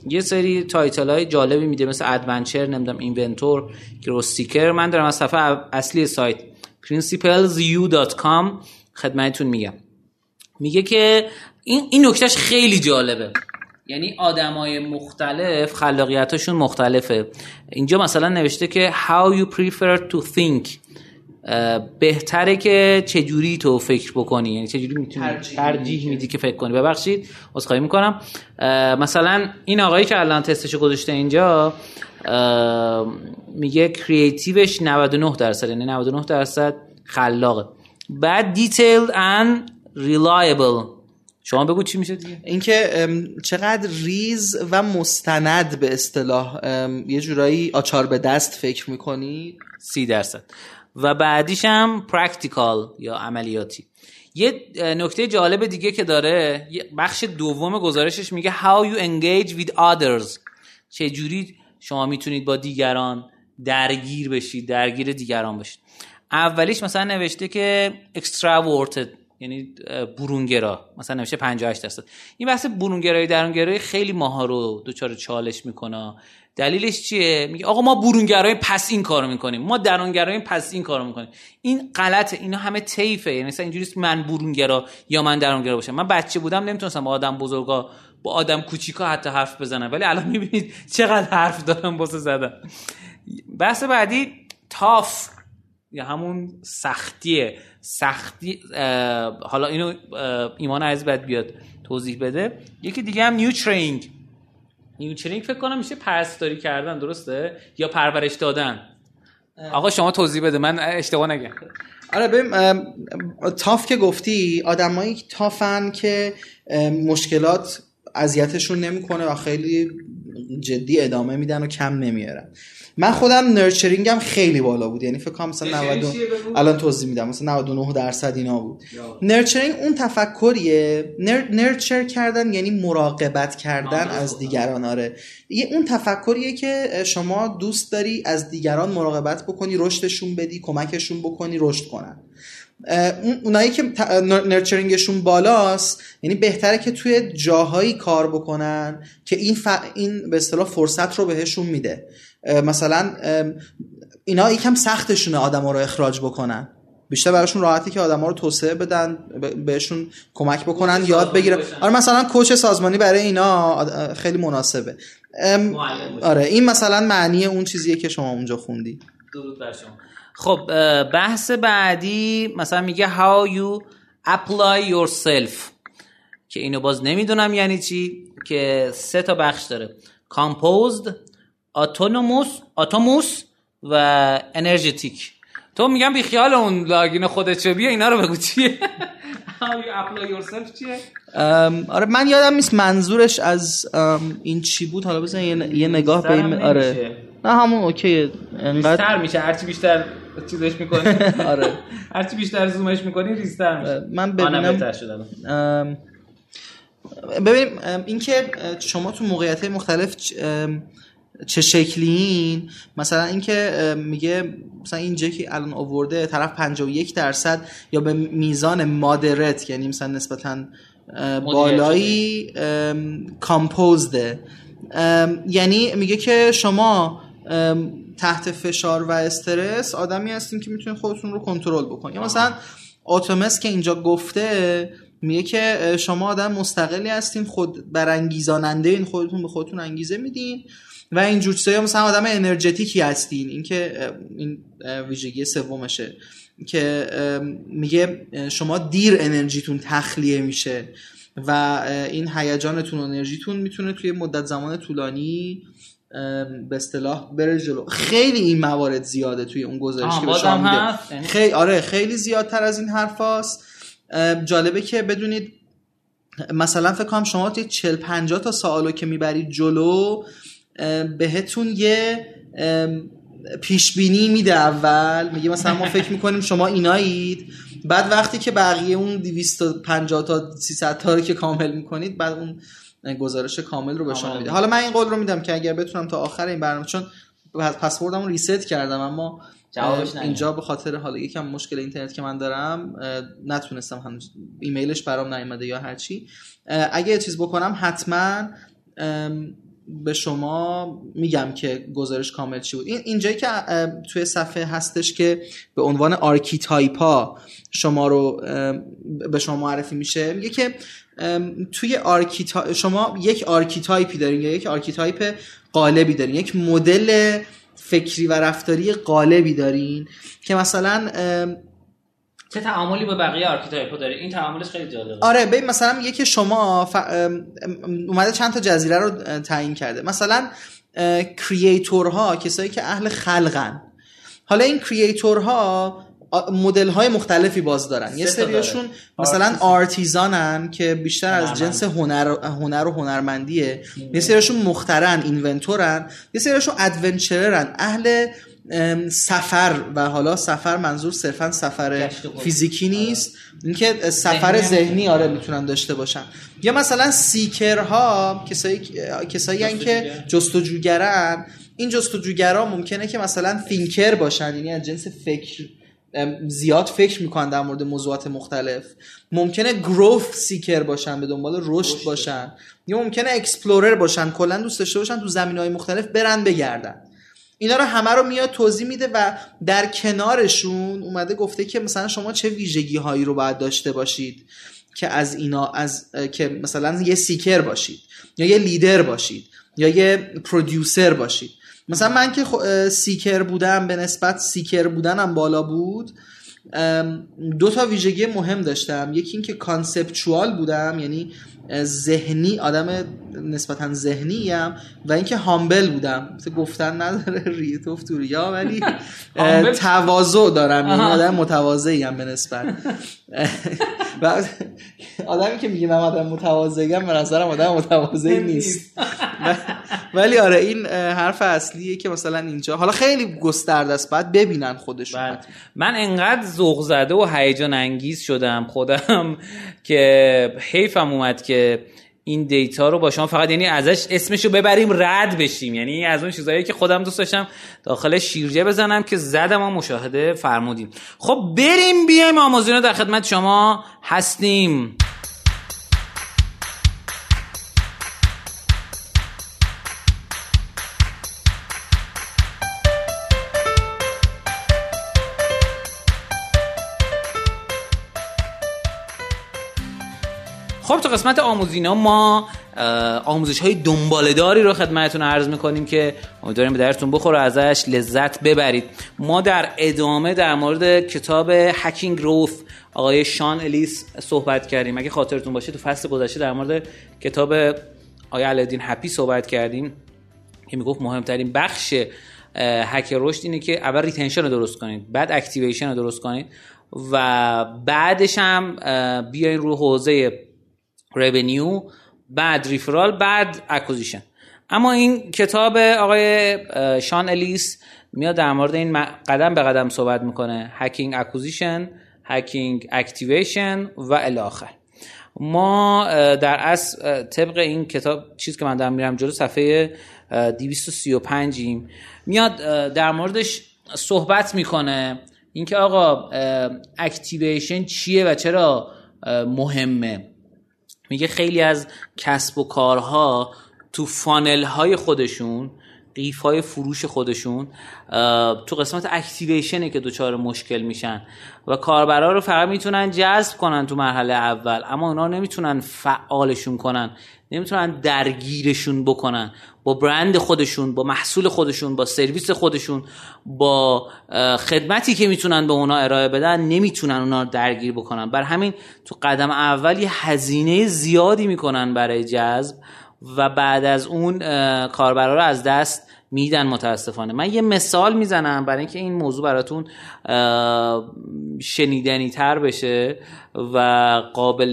یه سری title های جالبی میده مثل adventurer نمی‌دونم inventor growth seeker من دارم از صفحه اصلی سایت principlesyou.com خدمتتون میگم. میگه که این این نکتهش خیلی جالبه. یعنی آدمای مختلف خلاقیتاشون مختلفه. اینجا مثلا نوشته که how you prefer to think. بهتره که چجوری تو فکر بکنی؟ یعنی چجوری می‌تونی ترجیح میدی که. فکر کنی؟ ببخشید عذرخواهی می‌کنم. مثلا این آقایی که الان تستش گذاشته اینجا میگه کریتیوش 99 درصد یعنی 99 درصد خلاقه. بعد دیتیل and reliable. شما بگو چی میشه دیگه؟ اینکه چقدر ریز و مستند به اصطلاح یه جورایی آچار به دست فکر می‌کنی؟ سی درصد. و بعدیش هم practical یا عملیاتی. یه نکته جالب دیگه که داره بخش دوم گزارشش میگه how you engage with others. چه جوری شما می‌تونید با دیگران درگیر بشید درگیر دیگران بشید. اولیش مثلا نوشته که extraverted یعنی برونگرا. مثلا نمیشه 58 درصد. این بحث برونگرایی درونگرایی خیلی ماها رو دوچار چالش می‌کنه. دلیلش چیه؟ میگه آقا ما برونگرایی پس این کارو می‌کنیم. ما درونگرایی پس این کارو می‌کنیم. این غلطه اینا همه طیفه. یعنی مثلا اینجوریه من برونگرا یا من درونگرا باشم. من بچه بودم نمی‌تونستم با آدم بزرگا با آدم کوچیکا حتی حرف بزنم. ولی الان می‌بینید چقدر حرف دارم واسه زدن بحث بعدی تاف یا همون سختیه. سختی حالا اینو ایمان عزیز باید بیاد توضیح بده. یکی دیگه هم نیوترینگ نیوترینگ فکر کنم میشه پرستاری کردن درسته؟ یا پرورش دادن. آقا شما توضیح بده من اشتباه نگم. آره ببین تاف که گفتی آدمایی تافن که مشکلات اذیتشون نمی‌کنه و خیلی جدی ادامه میدن و کم نمیارن. من خودم nurturing م خیلی بالا بود. یعنی فکر کنم مثلا 90 الان توضیح میدم. مثلا 99 درصد اینا بود. nurturing اون تفکریه. nur... nurture کردن یعنی مراقبت کردن از دیگران آره. یه اون تفکریه که شما دوست داری از دیگران مراقبت بکنی رشدشون بدی کمکشون بکنی رشد کنن. اونایی که nurturing شون بالاست یعنی بهتره که توی جاهایی کار بکنن که این ف... این به اصطلاح فرصت رو بهشون میده. مثلا اینا یکم سختشونه آدم رو اخراج بکنن. بیشتر براشون راحتی که آدما رو توسعه بدن بهشون کمک بکنن یاد بگیرن. آره مثلا کوچ سازمانی برای اینا خیلی مناسبه. آره این مثلا معنی اون چیزیه که شما اونجا خوندی. درود بر شما. خب بحث بعدی مثلا میگه how you apply yourself که اینو باز نمی‌دونم یعنی چی که سه تا بخش داره composed autonomous autonomous و energetic تو میگم بی خیال اون لاگین خودت چه بیا اینا رو بگو چیه؟ چیه؟ آره من یادم نیست منظورش از این چی بود؟ حالا بزن یه, نگاه به این آره. نه همون اوکی انقدر بیشتر میشه هرچی بیشتر چیزش می‌کنی. (laughs) آره. هرچی بیشتر زومش می‌کنی ریزتر میشه. من ببینم. ببینیم اینکه شما تو موقعیت مختلف چه شکلین؟ مثلا اینکه میگه مثلا اینجا که الان آورده طرف 51 درصد یا به میزان مادرت یعنی مثلا نسبتا بالایی کامپوزده یعنی میگه که شما تحت فشار و استرس آدمی هستین که می‌تونید خودتون رو کنترل بکنید یا مثلا آتومس که اینجا گفته میگه که شما آدم مستقلی هستین خود برانگیزاننده این خودتون به خودتون انگیزه میدین. و اینجور چیزا مثلا آدم انرژتیکی هستین. این که این ویژگی سومشه. که میگه شما دیر انرژیتون تخلیه میشه و این هیجانتون و انرژیتون می‌تونه توی مدت زمان طولانی به اصطلاح بره جلو. خیلی این موارد زیاده توی اون گزارش که به شما میده. یعنی خیلی آره خیلی زیادتر از این حرفاست جالبه که بدونید مثلا فکر کنم شما توی 40 50 تا سوالو که می‌برید جلو بهتون یه پیش بینی میده اول. میگه مثلا ما فکر می‌کنیم شما اینایید. بعد وقتی که بقیه اون 250 تا 300 تا رو که کامل می‌کنید بعد اون گزارش کامل رو به شما میده. حالا من این قول رو میدم که اگر بتونم تا آخر این برنامه چون password مو reset کردم اما اینجا به خاطر حالا یکم مشکل اینترنت که من دارم نتونستم هنوز ایمیلش برام نیومده یا هرچی. اگه چیز بکنم حتما به شما میگم که گزارش کامل چی بود. این اینجایی که توی صفحه هستش که به عنوان archetype ا شما رو به شما معرفی میشه میگه که توی archety... شما یک archetype ی دارین یا یک archetype غالبی دارین یک مدل فکری و رفتاری غالبی دارین که مثلا چه تعاملی با بقیه archetype و داره این تعاملش خیلی جالبه. آره ببین مثلا میگه که شما ف... اومده چند تا جزیره رو تعیین کرده. مثلا creator ها کسایی که اهل خلقن. حالا این creator ها مدل های مختلفی باز دارن. یه سریشون مثلا artisan ن که بیشتر از جنس هنر, هنر و هنرمندیه. یه سریشون مخترن inventor ن. یه سریشون ادونچررن. اهل سفر و حالا سفر منظور صرفا سفر فیزیکی نیست. اینکه سفر ذهنی آره می‌تونن داشته باشن. یا مثلا seeker ها کسایی کسایی که جستجوگرن. این جستجوگرا ممکنه که مثلا thinker باشن یعنی از جنس فکر زیاد فکر می‌کنن در مورد موضوعات مختلف. ممکنه growth seeker باشن به دنبال رشد باشن. یا ممکنه explorer باشن کلا دوست داشته باشن تو زمین های مختلف برن بگردن. اینا رو همه رو میاد توضیح میده و در کنارشون اومده گفته که مثلا شما چه ویژگی هایی رو باید داشته باشید که از اینا از که مثلا یه seeker باشید یا یه لیدر باشید یا یه producer باشید. مثلا من که seeker بودم به نسبت seeker بودنم بالا بود دو تا ویژگی مهم داشتم. یکی اینکه conceptual بودم یعنی ذهنی آدم نسبتا ذهنی ام و اینکه humble بودم. گفتن نداره (laughs) ریا تو ریا ولی (laughs) تواضع دارم. یعنی آدم متواضعی ام به نسبت. (laughs) آدمی که میگه من آدم متواضعی ام به نظرم آدم متواضعی نیست. ولی آره این حرف اصلیه که مثلا اینجا حالا خیلی گسترده است. بعد ببینن خودشون. بله. من انقدر ذوق زده و هیجان انگیز شدم. خودم که حیفم اومد که این دیتا رو با شما فقط یعنی ازش اسمشو ببریم رد بشیم. یعنی از اون چیزایی که خودم دوست داشتم داخل شیرجه بزنم که زدم و مشاهده فرمودیم. خب بریم بیایم آمازون در خدمت شما هستیم. خب تو قسمت آموزینا ما آموزش های دنبالداری رو خدمتتون عرض می‌کنیم که امیدواریم به دردتون بخوره ازش لذت ببرید. ما در ادامه در مورد کتاب Hacking Growth آقای شان الیس صحبت کردیم. اگه خاطرتون باشه تو فصل گذشته در مورد کتاب آقای علادین هپی صحبت کردیم که می‌گفت مهمترین بخش هک رشد اینه که اول retention رو درست کنید بعد activation رو درست کنید و بعدش هم بیاین رو حوزه revenue بعد referral بعد acquisition اما این کتاب آقای شان الیس میاد در مورد این قدم به قدم صحبت می‌کنه. hacking acquisition hacking activation و الاخر. ما در اصل طبق این کتاب چیز که من دارم میرم جلو صفحه 235 ایم میاد در موردش صحبت می‌کنه. اینکه آقا activation چیه و چرا مهمه. میگه خیلی از کسب و کارها تو فانل های خودشون قیف های فروش خودشون تو قسمت اکتیویشنه که دچار مشکل میشن و کاربرا رو فقط می‌تونن جذب کنن تو مرحله اول اما اونا نمی‌تونن فعالشون کنن. نمی‌تونن درگیرشون بکنن. با برند خودشون با محصول خودشون با سرویس خودشون با خدمتی که می‌تونن به اونا ارائه بدن نمی‌تونن اونا رو درگیر بکنن. بر همین تو قدم اول یه هزینه زیادی می‌کنن برای جذب و بعد از اون کاربرا رو از دست میدن متاسفانه. من یه مثال می‌زنم برای اینکه این موضوع براتون شنیدنی تر بشه و قابل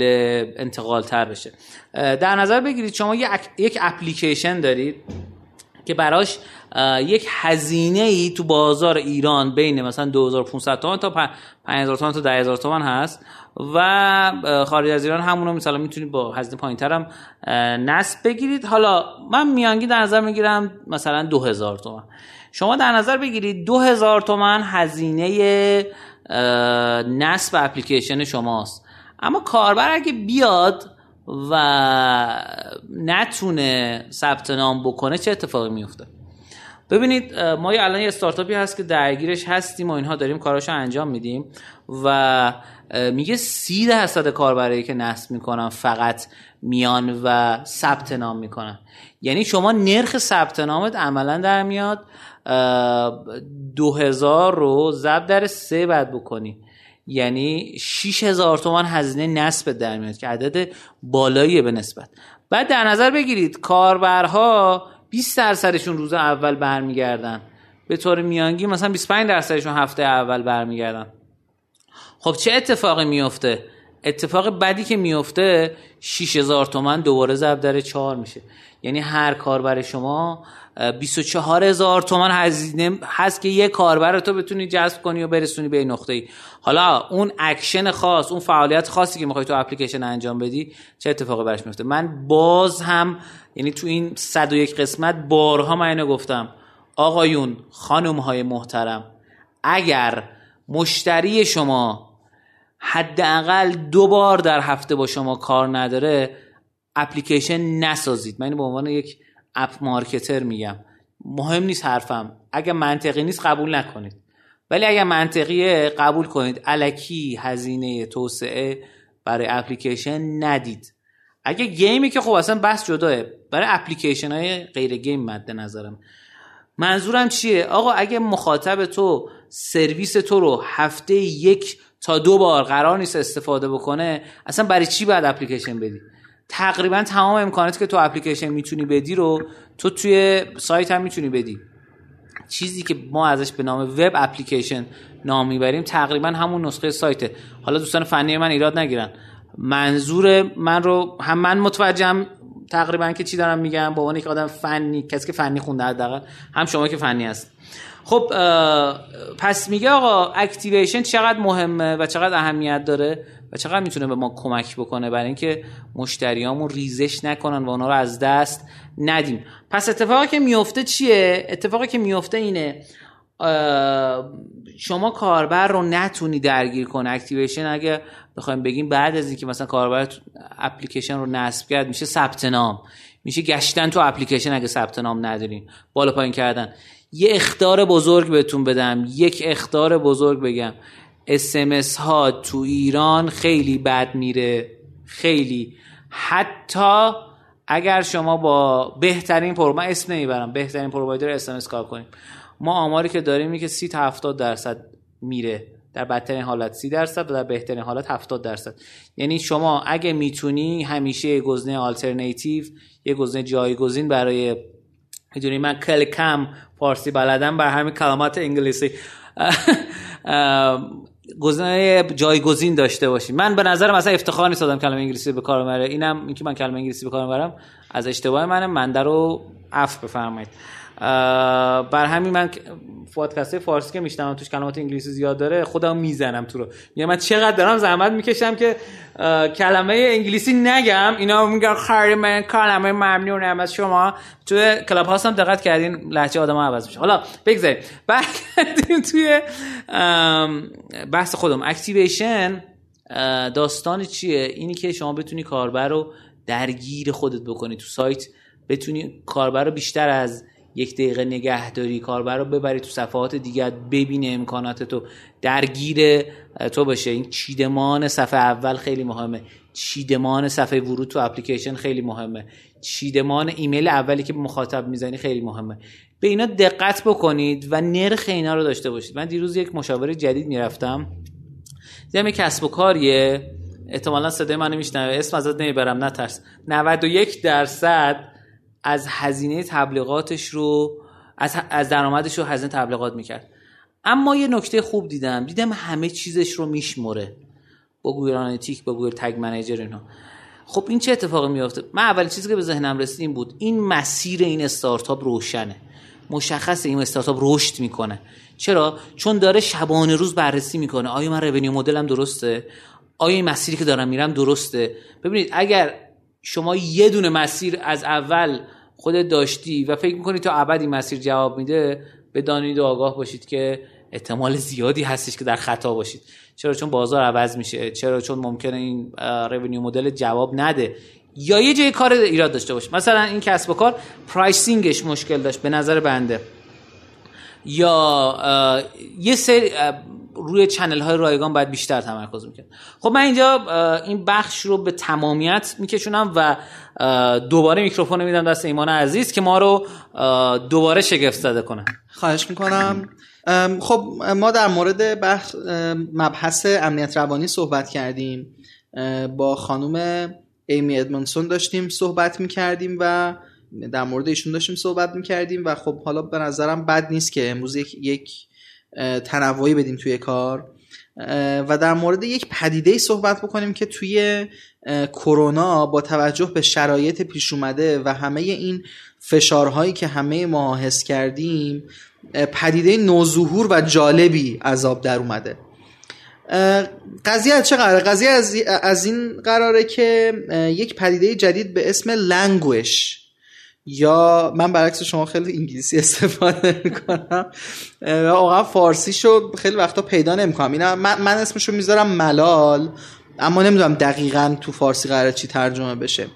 انتقال تر بشه. در نظر بگیرید شما یک اپلیکیشن دارید که براش یک هزینه ای تو بازار ایران بین مثلا 2500 تومان تا 5000 تومان تا 10000 تومان هست. و خارج از ایران همونو مثلا می‌تونید با هزینه پایینتر هم نصب بگیرید. حالا من میانگی در نظر می‌گیرم مثلا 2000 تومان شما در نظر بگیرید 2000 تومان هزینه نصب اپلیکیشن شماست. اما کاربر اگه بیاد و نتونه ثبت نام بکنه چه اتفاقی میفته ببینید ما الان یه استارتاپی هست که درگیرش هستیم و اینها داریم کاراشو انجام میدیم. و میگه سی درصد کاربرایی که نصب می‌کنن فقط میان و ثبت نام می‌کنن. یعنی شما نرخ ثبت نامت عملا در میاد دو هزار رو ضرب در سه بعد بکنی. یعنی 6000 تومان هزینه نصب در میاد که عدد بالاییه به نسبت. بعد در نظر بگیرید کاربرها 20 درصدشون روز اول برمیگردن. به طور میانگی مثلا 25 درصدشون هفته اول برمیگردن. خب چه اتفاقی میفته؟ اتفاق بدی که میفته 6000 تومن دوباره ضرب در 4 میشه. یعنی هر کاربر شما 24 هزار تومن هزینه هست که یه کاربر تو بتونی جذب کنی و برسونی به این نقطه ای حالا اون اکشن خاص اون فعالیت خاصی که می‌خوای تو اپلیکیشن انجام بدی چه اتفاقی برش میفته من باز هم یعنی تو این 101 قسمت بارها من اینو گفتم. آقایون خانم های محترم اگر مشتری شما حداقل دو بار در هفته با شما کار نداره اپلیکیشن نسازید. من به عنوان یک app marketer میگم. مهم نیست حرفم. اگر منطقی نیست قبول نکنید. ولی اگر منطقیه قبول کنید. علکی هزینه توسعه برای اپلیکیشن ندید. اگه گیمی که خب اصلا بحث جداه. برای اپلیکیشن های غیر گیم مد نظرم. منظورم چیه؟ آقا اگه مخاطب تو سرویس تو رو هفته یک تا دو بار قرار نیست استفاده بکنه اصلا برای چی باید اپلیکیشن بدی؟ تقریبا تمام امکاناتی که تو اپلیکیشن می‌تونی بدی رو تو توی سایت هم می‌تونی بدی. چیزی که ما ازش به نام وب اپلیکیشن نام می‌بریم تقریبا همون نسخه سایته. حالا دوستان فنی من ایراد نگیرن. منظور من رو هم من متوجهم تقریبا که چی دارم میگم با عنوان یک آدم فنی کسی که فنی خونده حداقل هم شما که فنی هست. خب پس میگه آقا اکتیویشن چقدر مهمه و چقدر اهمیت داره و چقدر می‌تونه به ما کمک بکنه برای اینکه مشتریامون ریزش نکنن و اونا رو از دست ندیم. پس اتفاقی که میفته چیه؟ اتفاقی که میفته اینه شما کاربر رو نتونی درگیر کنه activation اگه بخوایم بگیم بعد از اینکه مثلا کاربر اپلیکیشن رو نصب کرد میشه ثبت نام. میشه گشتن تو اپلیکیشن اگه ثبت نام ندارین. بالا پایین کردن. یه اخطار بزرگ بهتون بدم یک اخطار بزرگ بگم. اسمس ها تو ایران خیلی بد میره خیلی. حتی اگر شما با بهترین پر من اسم نمی‌برم بهترین پرووایدر اس کار کنیم. ما آماری که داریم که 30 تا 70 درصد میره. در بدترین حالت 30 درصد و در بهترین حالت 70 درصد. یعنی شما اگه می‌تونی همیشه گزینه آلترناتیو یه گزینه جایگزین برای می‌دونی من کل کم فارسی بلدم بر همین کلمات انگلیسی. (laughs) گزینه جایگزین داشته باشیم من به نظر مثلا افتخار نیست کلمه انگلیسی به کار ببره. اینم اینکه من کلمه انگلیسی به کار ببرم از اشتباه منه. منده رو عفو بفرمایید. بر همین من پادکست فارسی که میشنم توش کلمات انگلیسی زیاد داره خودم می‌زنم تو رو. میگم من چقدر دارم زحمت می‌کشم که کلمه انگلیسی نگم. اینا میگن خیلی من کلمه ممنونم از شما. تو کلاب هاوس دقت کردین لهجه آدم عوض میشه. حالا بگذاریم. برگردیم توی بحث خودم. activation داستان چیه؟ اینی که شما بتونی کاربر رو درگیر خودت بکنی تو سایت. بتونی کاربر رو بیشتر از یک دقیقه نگهداری کاربر رو ببری تو صفحات دیگر ببینه امکانات تو. درگیر تو باشه این چیدمان صفحه اول خیلی مهمه. چیدمان صفحه ورود تو اپلیکیشن خیلی مهمه. چیدمان ایمیل اولی که مخاطب می‌زنی خیلی مهمه. به اینا دقت بکنید و نرخ اینا رو داشته باشید. من دیروز یک مشاوره جدید می‌رفتم. دیدم کسب و کاریه. احتمالا صدای منو میشنوه. اسم ازت نمی‌برم. نترس. 91 درصد از هزینه تبلیغاتش رو از, از درآمدش رو هزینه تبلیغات می‌کرد. اما یه نکته خوب دیدم. دیدم همه چیزش رو میشمره با Google Analytic با Google Tag Manager اینا. خب این چه اتفاقی میافته؟ من اول چیزی که به ذهنم رسید این بود. این مسیر این استارتاپ روشنه. مشخص این استارتاپ رشد می‌کنه. چرا؟ چون داره شبانه روز بررسی می‌کنه. آیا من revenue model م درسته؟ آیا این مسیری که دارم میرم درسته؟ ببینید اگر شما یه دونه مسیر از اول خودت داشتی و فکر می‌کنی تا ابد این مسیر جواب میده بدانید و آگاه باشید که احتمال زیادی هستش که در خطا باشید. چرا؟ چون بازار عوض میشه. چرا؟ چون ممکنه این revenue model جواب نده. یا یه جای کار ایراد داشته باشه مثلا این کسب و کار pricing ش مشکل داشت به نظر بنده. یا یه سری روی channel های رایگان باید بیشتر تمرکز می‌کرد. خب من اینجا این بخش رو به تمامیت میکشونم و دوباره میکروفون میدم دست ایمان عزیز که ما رو دوباره شگفت زده کنه. خواهش می‌کنم. خب ما در مورد بحث مبحث امنیت روانی صحبت کردیم. با خانم ایمی ادمونسون داشتیم صحبت می‌کردیم و در مورد ایشون داشتیم صحبت می‌کردیم و خب حالا به نظرم بد نیست که امروز یک, یک تنوعی بدیم توی کار و در مورد یک پدیده صحبت بکنیم که توی کرونا با توجه به شرایط پیش اومده و همه این فشارهایی که همه ما حس کردیم پدیده نوظهور و جالبی عذاب در اومده قضیه از چه قراره؟ قضیه از, این قراره که یک پدیده جدید به اسم لنگوش یا من برعکس شما خیلی انگلیسی استفاده می‌کنم. واقعا فارسیشو خیلی وقتا پیدا نمی‌کنم. اینا من, من اسمشو می‌ذارم ملال اما نمی‌دونم دقیقا تو فارسی قرار چی ترجمه بشه.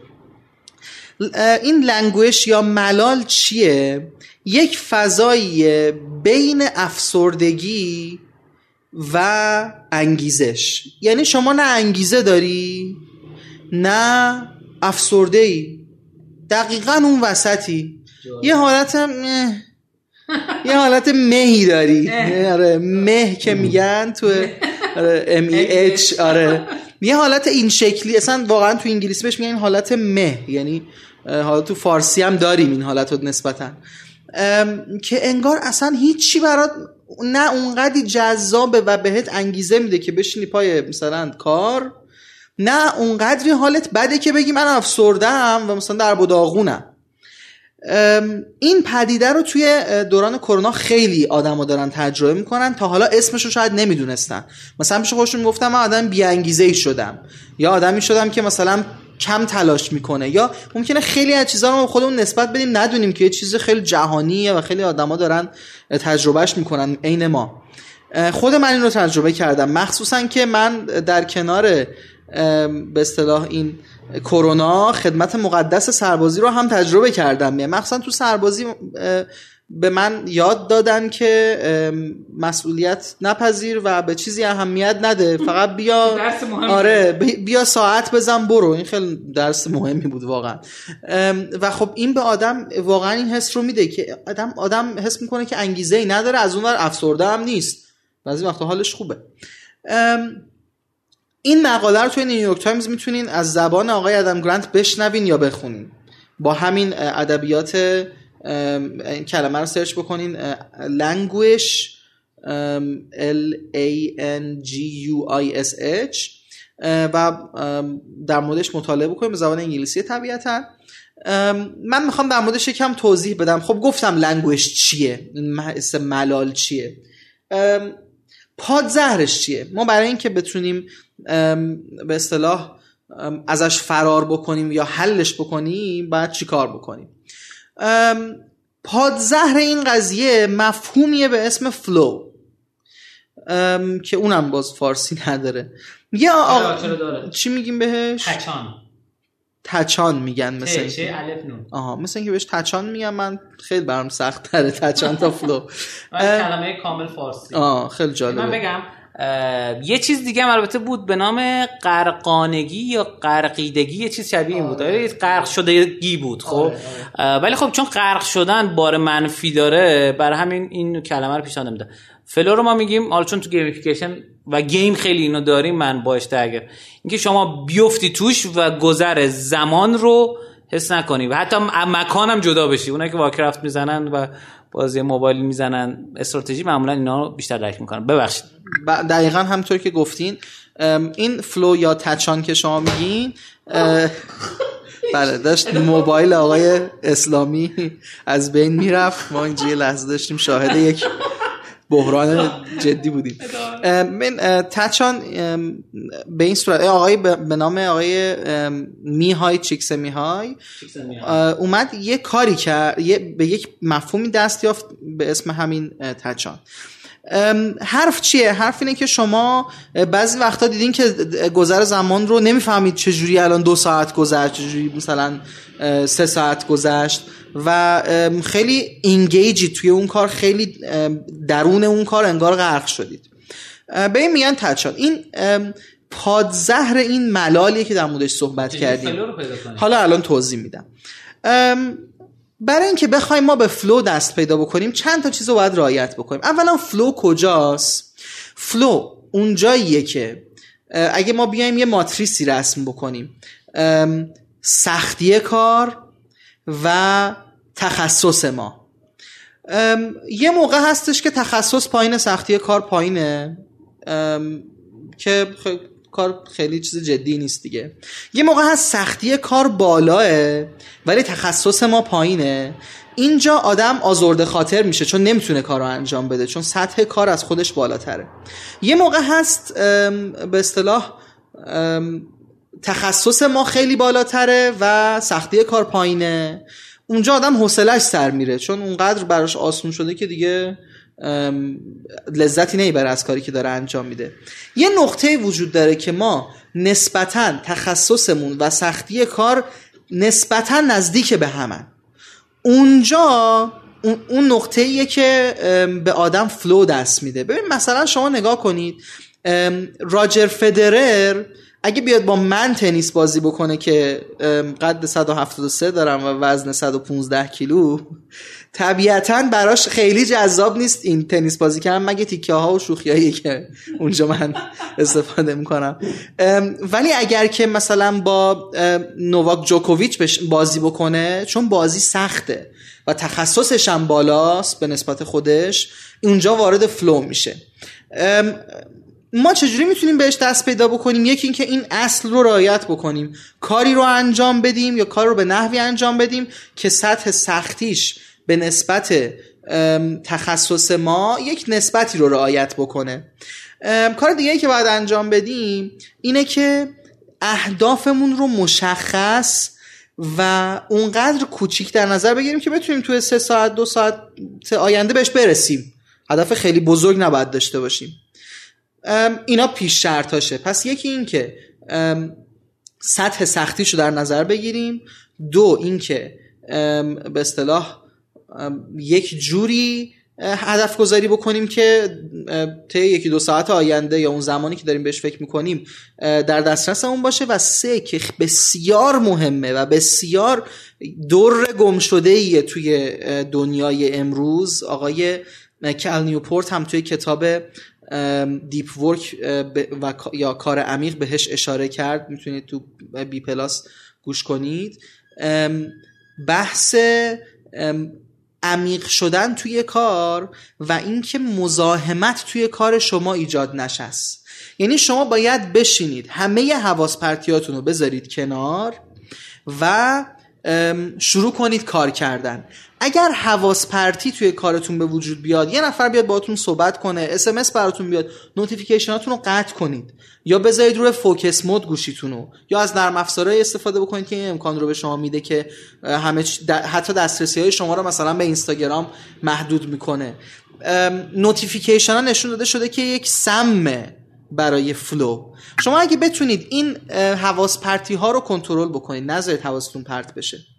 این لنگوش یا ملال چیه؟ یک فضایی بین افسردگی و انگیزش. یعنی شما نه انگیزه داری نه افسرده ای دقیقا اون وسطی. یه حالت یه حالت مهی داری. آره مه که میگن تو آره ام ای اچ آره. یه حالت این شکلی اصلا واقعا تو انگلیسی بهش میگن این حالت مه. یعنی حالا تو فارسی هم داریم این حالت رو نسبتا که انگار اصلا هیچی برات نه اونقدی جذابه و بهت انگیزه میده که بشینی پای مثلا کار نه اونقدری حالت بده که بگی من افسردم و مثلا در داغونم این پدیده رو توی دوران کرونا خیلی آدما دارن تجربه می‌کنن تا حالا اسمش رو شاید نمی‌دونستن. مثلا پیش خودشون گفتم من آدم بیانگیزه ای شدم. یا آدمی شدم که مثلا کم تلاش می‌کنه. یا ممکنه خیلی از چیزها رو خودمون نسبت بدیم ندونیم که یه چیز خیلی جهانیه و خیلی آدما دارن تجربهش می‌کنن عین ما. خود من این رو تجربه کردم. مخصوصا که من در کنار به اصطلاح این کرونا خدمت مقدس سربازی رو هم تجربه کردم. یعنی مخصوصا تو سربازی به من یاد دادن که مسئولیت نپذیر و به چیزی اهمیت نده. فقط بیا (laughs) درس مهم آره بیا ساعت بزن برو. این خیلی درس مهمی بود واقعا. و خب این به آدم واقعا این حس رو میده که آدم آدم حس می‌کنه که انگیزه ای نداره از اون ور افسرده هم نیست. بعضی وقتا حالش خوبه. این مقاله رو توی نیویورک تایمز می‌تونین از زبان آقای ادم گرانت بشنوین یا بخونین. با همین ادبیات کلمه رو سرچ بکنین. languish L A N G U I S H و در موردش مطالعه بکنیم به زبان انگلیسی طبیعتا. من می‌خوام در موردش یکم توضیح بدم. خب گفتم languish چیه؟ این ملال چیه؟ پادزهرش چیه؟ ما برای اینکه بتونیم به اصطلاح ازش فرار بکنیم یا حلش بکنیم باید چیکار بکنیم؟ پادزهر این قضیه مفهومیه به اسم فلو که اونم باز فارسی (laughs) نداره. یه آقا چی میگیم بهش؟ تچان. تچان میگن مثل نون. آها مثل اینکه بهش تچان میگن. من خیلی برام سخت تره تچان تا فلو (laughs) کلمه کامل فارسی. آه خیلی جالبه. من بگم یه چیز دیگه البته بود به نام قرقانگی یا قرقیدگی یه چیز شبیه این بود آره. غرق شدگی بود خب آره، آره. ولی خب چون غرق شدن بار منفی داره برای همین این کلمه رو پیشنهاد نمیده flow رو ما میگیم حالا چون تو gamification و game خیلی اینو داریم من باش اگر اینکه شما بیفتی توش و گذر زمان رو حس نکنی و حتی مکانم جدا بشی اونایی که وارکرفت می‌زنن و بازی موبایل می‌زنن. استراتژی معمولا اینا بیشتر درک می‌کنن. ببخشید. دقیقا همطور که گفتین این flow یا تچان که شما میگین (laughs) بله داشت موبایل آقای اسلامی از بین می‌رفت. ما اینجا یه لحظه داشتیم شاهد یک بحران جدی بودیم. من تچان به این صورت آقای به نام آقای میهای چیکس میهای اومد یه کاری کرد به یک مفهومی دست یافت به اسم همین تچان. حرف چیه؟ حرف اینه که شما بعضی وقتا دیدین که گذر زمان رو نمی‌فهمید چجوری الان دو ساعت گذشت چجوری مثلا سه ساعت گذشت و خیلی engage ی توی اون کار خیلی درون اون کار انگار غرق شدید. به این میگن تچان این پادزهر این ملالیه که در موردش صحبت کردیم. حالا الان توضیح میدم. برای اینکه بخوایم ما به flow دست پیدا بکنیم چند تا چیز رو باید رعایت بکنیم. اولا flow کجاست؟ فلو اونجاییه که اگه ما بیایم یه ماتریسی رسم بکنیم. سختی کار و تخصص ما. یه موقع هستش که تخصص پایین سختی کار پایینه. که کار خیلی چیز جدی نیست دیگه. یه موقع هست سختی کار بالاه ولی تخصص ما پایینه. اینجا آدم آزرده خاطر میشه چون نمی‌تونه کار رو انجام بده چون سطح کار از خودش بالاتره. یه موقع هست به اصطلاح تخصص ما خیلی بالاتره و سختی کار پایینه. اونجا آدم حوصلش سر میره چون اونقدر براش آسون شده که دیگه لذتی نمی‌بره از کاری که داره انجام میده. یه نقطه وجود داره که ما نسبتا تخصصمون و سختی کار نسبتا نزدیک به همن. اونجا اون نقطه ایه که به آدم flow دست میده. ببین مثلا شما نگاه کنید راجر فدرر اگه بیاد با من تنیس بازی بکنه که قد 173 دارم و وزن 115 کیلو طبیعتا براش خیلی جذاب نیست این تنیس بازی کردن. مگه تیکه ها و شوخیایی که اونجا من استفاده می‌کنم. ولی اگر که مثلا با نوواک جوکوویچ بازی بکنه چون بازی سخته و تخصصش هم بالاست به نسبت خودش اونجا وارد فلو میشه. ما چجوری می‌تونیم بهش دست پیدا بکنیم؟ یکی اینکه این اصل رو رعایت بکنیم. کاری رو انجام بدیم یا کار رو به نحوی انجام بدیم که سطح سختیش به نسبت تخصص ما یک نسبتی رو رعایت بکنه. کار دیگه که باید انجام بدیم اینه که اهدافمون رو مشخص و اونقدر کوچیک در نظر بگیریم که بتونیم توی سه ساعت دو ساعت آینده بهش برسیم. هدف خیلی بزرگ نباید داشته باشیم. اینا پیش شرطاشه. پس یکی این که سطح سختیش رو در نظر بگیریم. دو اینکه به اصطلاح یک جوری هدف گذاری بکنیم که طی یکی دو ساعت آینده یا اون زمانی که داریم بهش فکر می‌کنیم در دسترسمون باشه و سه که بسیار مهمه و بسیار در گم شده ایه توی دنیای امروز. آقای کل نیوپورت هم توی کتاب Deep Work و یا کار عمیق بهش اشاره کرد. می‌تونید تو بی پلاس گوش کنید. بحث عمیق شدن توی کار و اینکه مزاحمت توی کار شما ایجاد نشه. یعنی شما باید بشینید همه حواس رو بذارید کنار و شروع کنید کار کردن. اگر حواس پرتی توی کارتون به وجود بیاد یه نفر بیاد باهاتون صحبت کنه اس براتون بیاد notification اتون رو قطع کنید. یا بذارید روی focus mode گوشیتون رو. یا از نرم افزارهای استفاده بکنید که این امکان رو به شما میده که همه حتی دسترسی های شما رو مثلا به اینستاگرام محدود می‌کنه. notification ها نشون داده شده که یک سمه برای flow شما اگه بتونید این حواس پرتی ها رو کنترل بکنید نذارید حواستون پرت بشه.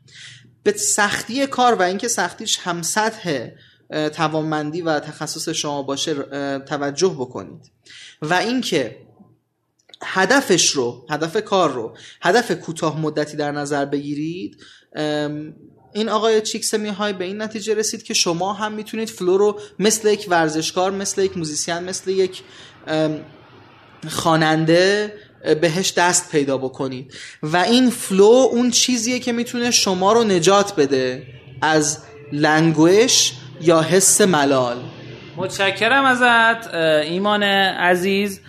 به سختی کار و اینکه سختیش هم سطح توانمندی و تخصص شما باشه توجه بکنید. و اینکه هدفش رو هدف کار رو هدف کوتاه مدتی در نظر بگیرید این آقای چیکسمی های به این نتیجه رسید که شما هم می‌تونید flow رو مثل یک ورزشکار مثل یک musician مثل یک خواننده بهش دست پیدا بکنید و این flow اون چیزیه که می‌تونه شما رو نجات بده از languish یا حس ملال. متشکرم ازت ایمان عزیز.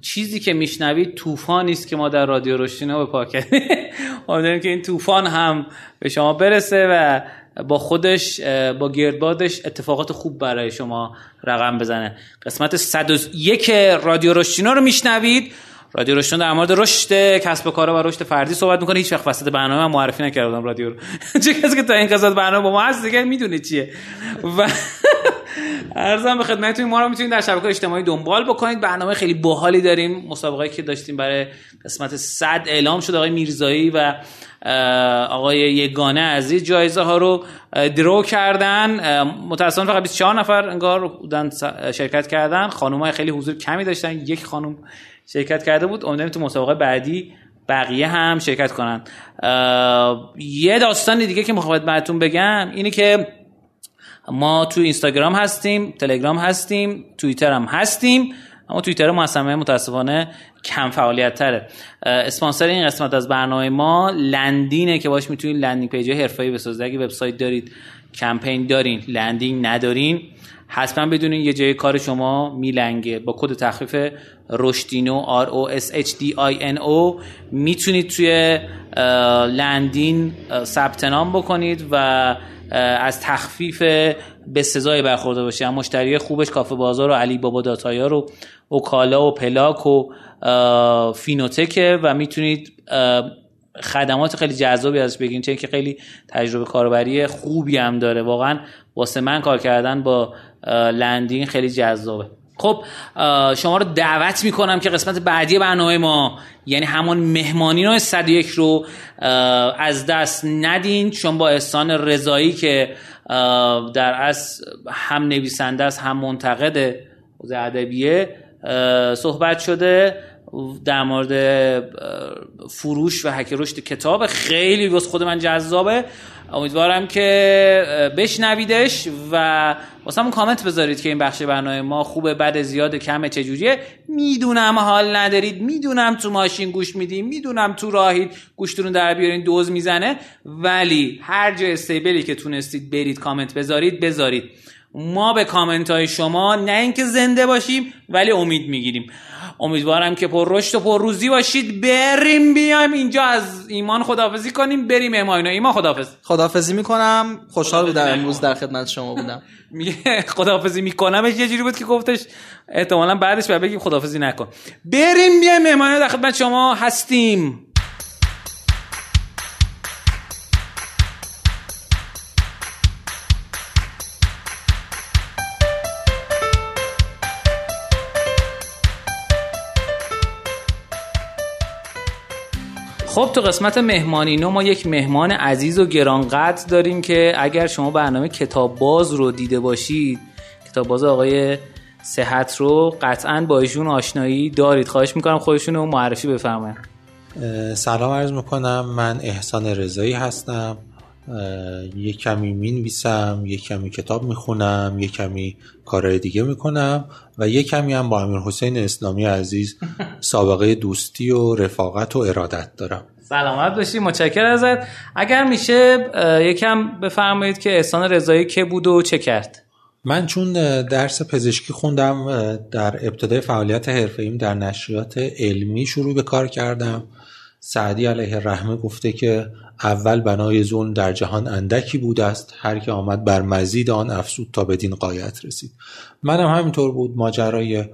چیزی که میشنوید طوفانی است که ما در رادیو روشینا به پا کردیم. (laughs) امیدواریم که این طوفان هم به شما برسه و با خودش با گردبادش اتفاقات خوب برای شما رقم بزنه. قسمت 101 رادیو روشینا رو میشنوید. رادیو روشن در مورد رشد کسب و کار و رشد فردی صحبت می‌کنه. هیچ وقت وسط برنامه من معرفی نکردم رادیو رو. (laughs) چه کسی که تا این قسمت برنامه با ما هست دیگه می‌دونه چیه. و (laughs) ارزم به خدمتتون ما رو می‌تونید در شبکه اجتماعی دنبال بکنید. برنامه خیلی باحالی داریم. مسابقه که داشتیم برای قسمت 100 اعلام شد. آقای میرزایی و آقای یگانه عزیز جایزه ها رو درو کردن. متاسفانه فقط 24 نفر انگار بودن شرکت کردن. خانم های خیلی حضور کمی داشتن. یک خانم شرکت کرده بود امیدواریم تو مسابقه بعدی بقیه هم شرکت کنن. یه داستان دیگه که می‌خوام براتون بگم اینه که ما تو اینستاگرام هستیم تلگرام هستیم توییتر هم هستیم اما توییتر اصلا متاسفانه کم فعالیت تره اسپانسر این قسمت از برنامه ما لندینه که باش می‌تونید landing page حرفه‌ای بسازید. اگه وبسایت دارید کمپین دارین landing ندارین حتما بدونین یه جای کار شما میلنگه. با کد تخفیف رشدینو R O S H D I N O می‌تونید توی لندین ثبت نام بکنید و از تخفیف به سزای برخورده باشید مشتری خوبش کافه بازار و علی بابا داتایا رو اوکالا و پلاک و فینوتکه و می‌تونید خدمات خیلی جذابی ازش بگیرید چون که خیلی تجربه کاربری خوبی هم داره. واقعا واسه من کار کردن با لندین خیلی جذابه. خب شما رو دعوت می‌کنم که قسمت بعدی برنامه ما یعنی همون مهمانی رو 101 رو از دست ندین. چون با احسان رضایی که در از هم نویسنده است هم منتقد ادبیه صحبت شده. در مورد فروش و حک رشد کتاب. خیلی واسه خود من جذابه. امیدوارم که بشنویدش و واسه کامنت بذارید که این بخش برنامه ما خوبه بد زیاد کمه چجوریه. می‌دونم حال ندارید. می‌دونم تو ماشین گوش میدیم. می‌دونم تو راهید گوشتون در بیارین دوز می‌زنه. ولی هر جای استیبلی که تونستید برید کامنت بذارید بذارید. ما به کامنت های شما نه اینکه زنده باشیم ولی امید می‌گیریم. امیدوارم که پر رشد و پر روزی باشید. بریم بیایم اینجا از ایمان خدافزی کنیم بریم اماینا ایمان خدافز خدافزی می‌کنم. خوشحال بودم امروز در خدمت شما بودم. (laughs) میگه خدافزی می‌کنم یه جوری بود که گفتش احتمالا بعدش بعد بگیم خدافزی نکن. بریم بیایم اماینا در خدمت شما هستیم. خب تو قسمت مهمانینو ما یک مهمان عزیز و گرانقدر داریم که اگر شما برنامه کتاب باز رو دیده باشید کتاب باز آقای صحت رو قطعا با ایشون آشنایی دارید. خواهش می‌کنم خودشون رو معرفی بفرمایید. سلام عرض می‌کنم. من احسان رضایی هستم. یک کمی می‌نویسم یک کمی کتاب می‌خونم یک کمی کارهای دیگه می‌کنم و یک کمی هم با امیر حسین اسلامی عزیز (laughs) سابقه دوستی و رفاقت و ارادت دارم. سلامت باشی متشکر ازت. اگر میشه یکم بفرمایید که احسان رضایی که بود و چه کرد؟ من چون درس پزشکی خوندم در ابتدای فعالیت حرفه‌ایم در نشریات علمی شروع به کار کردم. سعدی علیه رحمه گفته که اول بنای ظلم در جهان اندکی بود است هر که آمد بر مزید آن افسود تا بدین قایت رسید. منم همینطور بود ماجرای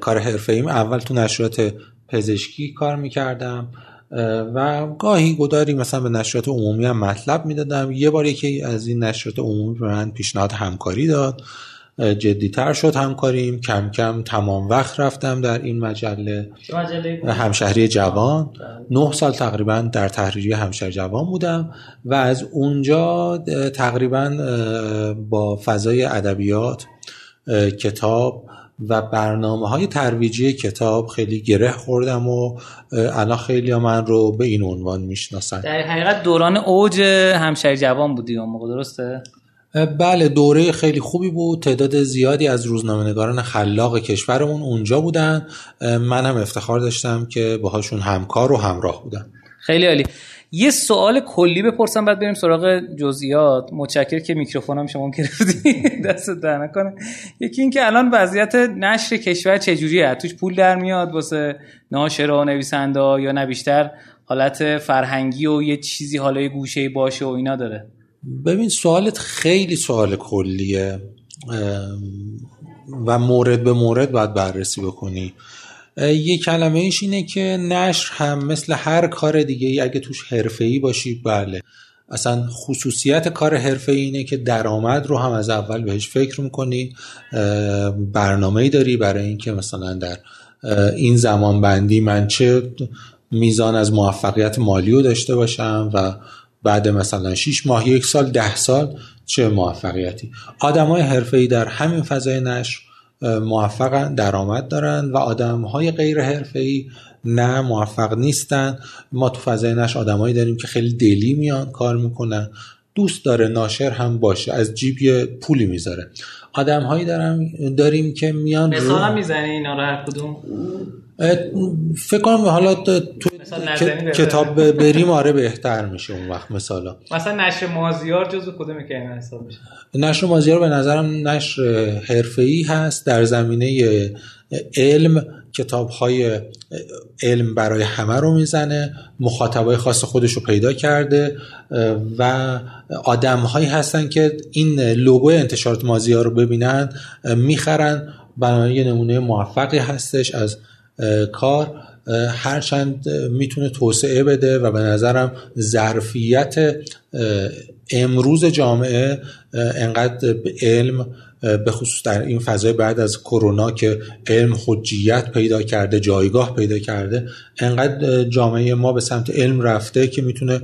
کار حرفه ایم اول تو نشریات پزشکی کار می‌کردم و گاهی گداری مثلا به نشریات عمومی هم مطلب می‌دادم. یه بار یکی از این نشریات عمومی به من پیشنهاد همکاری داد. جدیتر شد همکاریم. کم کم تمام وقت رفتم در این مجله. همشهری جوان. بله. نه سال تقریبا در تحریری همشهری جوان بودم و از اونجا تقریبا با فضای ادبیات کتاب و برنامه های ترویجی کتاب خیلی گره خوردم و الان خیلی من رو به این عنوان می‌شناسن. در حقیقت دوران اوج همشهری جوان بودی اون موقع درسته؟ بله دوره خیلی خوبی بود. تعداد زیادی از روزنامه‌نگاران خلاق کشورمون اونجا بودن. من هم افتخار داشتم که باهاشون همکار و همراه بودم. خیلی عالی. یه سوال کلی بپرسم بعد بریم سراغ جزئیات. متشکر که میکروفونم شما گرفتی. (laughs) دست در نکنه. یکی اینکه الان وضعیت نشر کشور چجوریه؟ توش پول در میاد واسه ناشر و نویسنده یا نه؟ بیشتر حالت فرهنگی و یه چیزی حالا گوشه باشه و اینا داره. ببین سوالت خیلی سوال کلیه و مورد به مورد باید بررسی بکنی. یه کلمه ایش اینه که نشر هم مثل هر کار دیگه ای اگه توش حرفه ای باشی بله. اصلا خصوصیت کار حرفه اینه که درآمد رو هم از اول بهش فکر می‌کنی. برنامه داری برای اینکه مثلا در این زمان بندی من چه میزان از موفقیت مالی رو داشته باشم و بعد مثلا 6 ماه یک سال ده سال چه موفقیتی. آدم های حرفه در همین فضای نشر موفقن درآمد دارن و آدم های غیر حرفه نه موفق نیستن. ما تو فضای نشر آدمایی داریم که خیلی دلی میان کار می‌کنن. دوست داره ناشر هم باشه از جیب یه پولی می‌ذاره. آدم هایی داریم که میان مثلا می‌زنی اینا رو هر کدوم؟ فکر کنم حالا تو کتاب بریم آره بهتر میشه اون وقت مثلا مثلا نشر مازیار جزو کدوم که حساب میشه؟ نشر مازیار به نظرم نشر حرفه‌ای هست در زمینه علم کتاب های علم برای همه رو می‌زنه مخاطبای خاص خودش رو پیدا کرده و آدم هایی هستن که این لوگو انتشارات مازیار رو ببینن می‌خرن برای یه نمونه موفقی هستش از کار. هرچند می‌تونه توسعه بده و به نظرم ظرفیت امروز جامعه انقدر به علم به خصوص در این فضای بعد از کرونا که علم حجیت پیدا کرده جایگاه پیدا کرده انقدر جامعه ما به سمت علم رفته که می‌تونه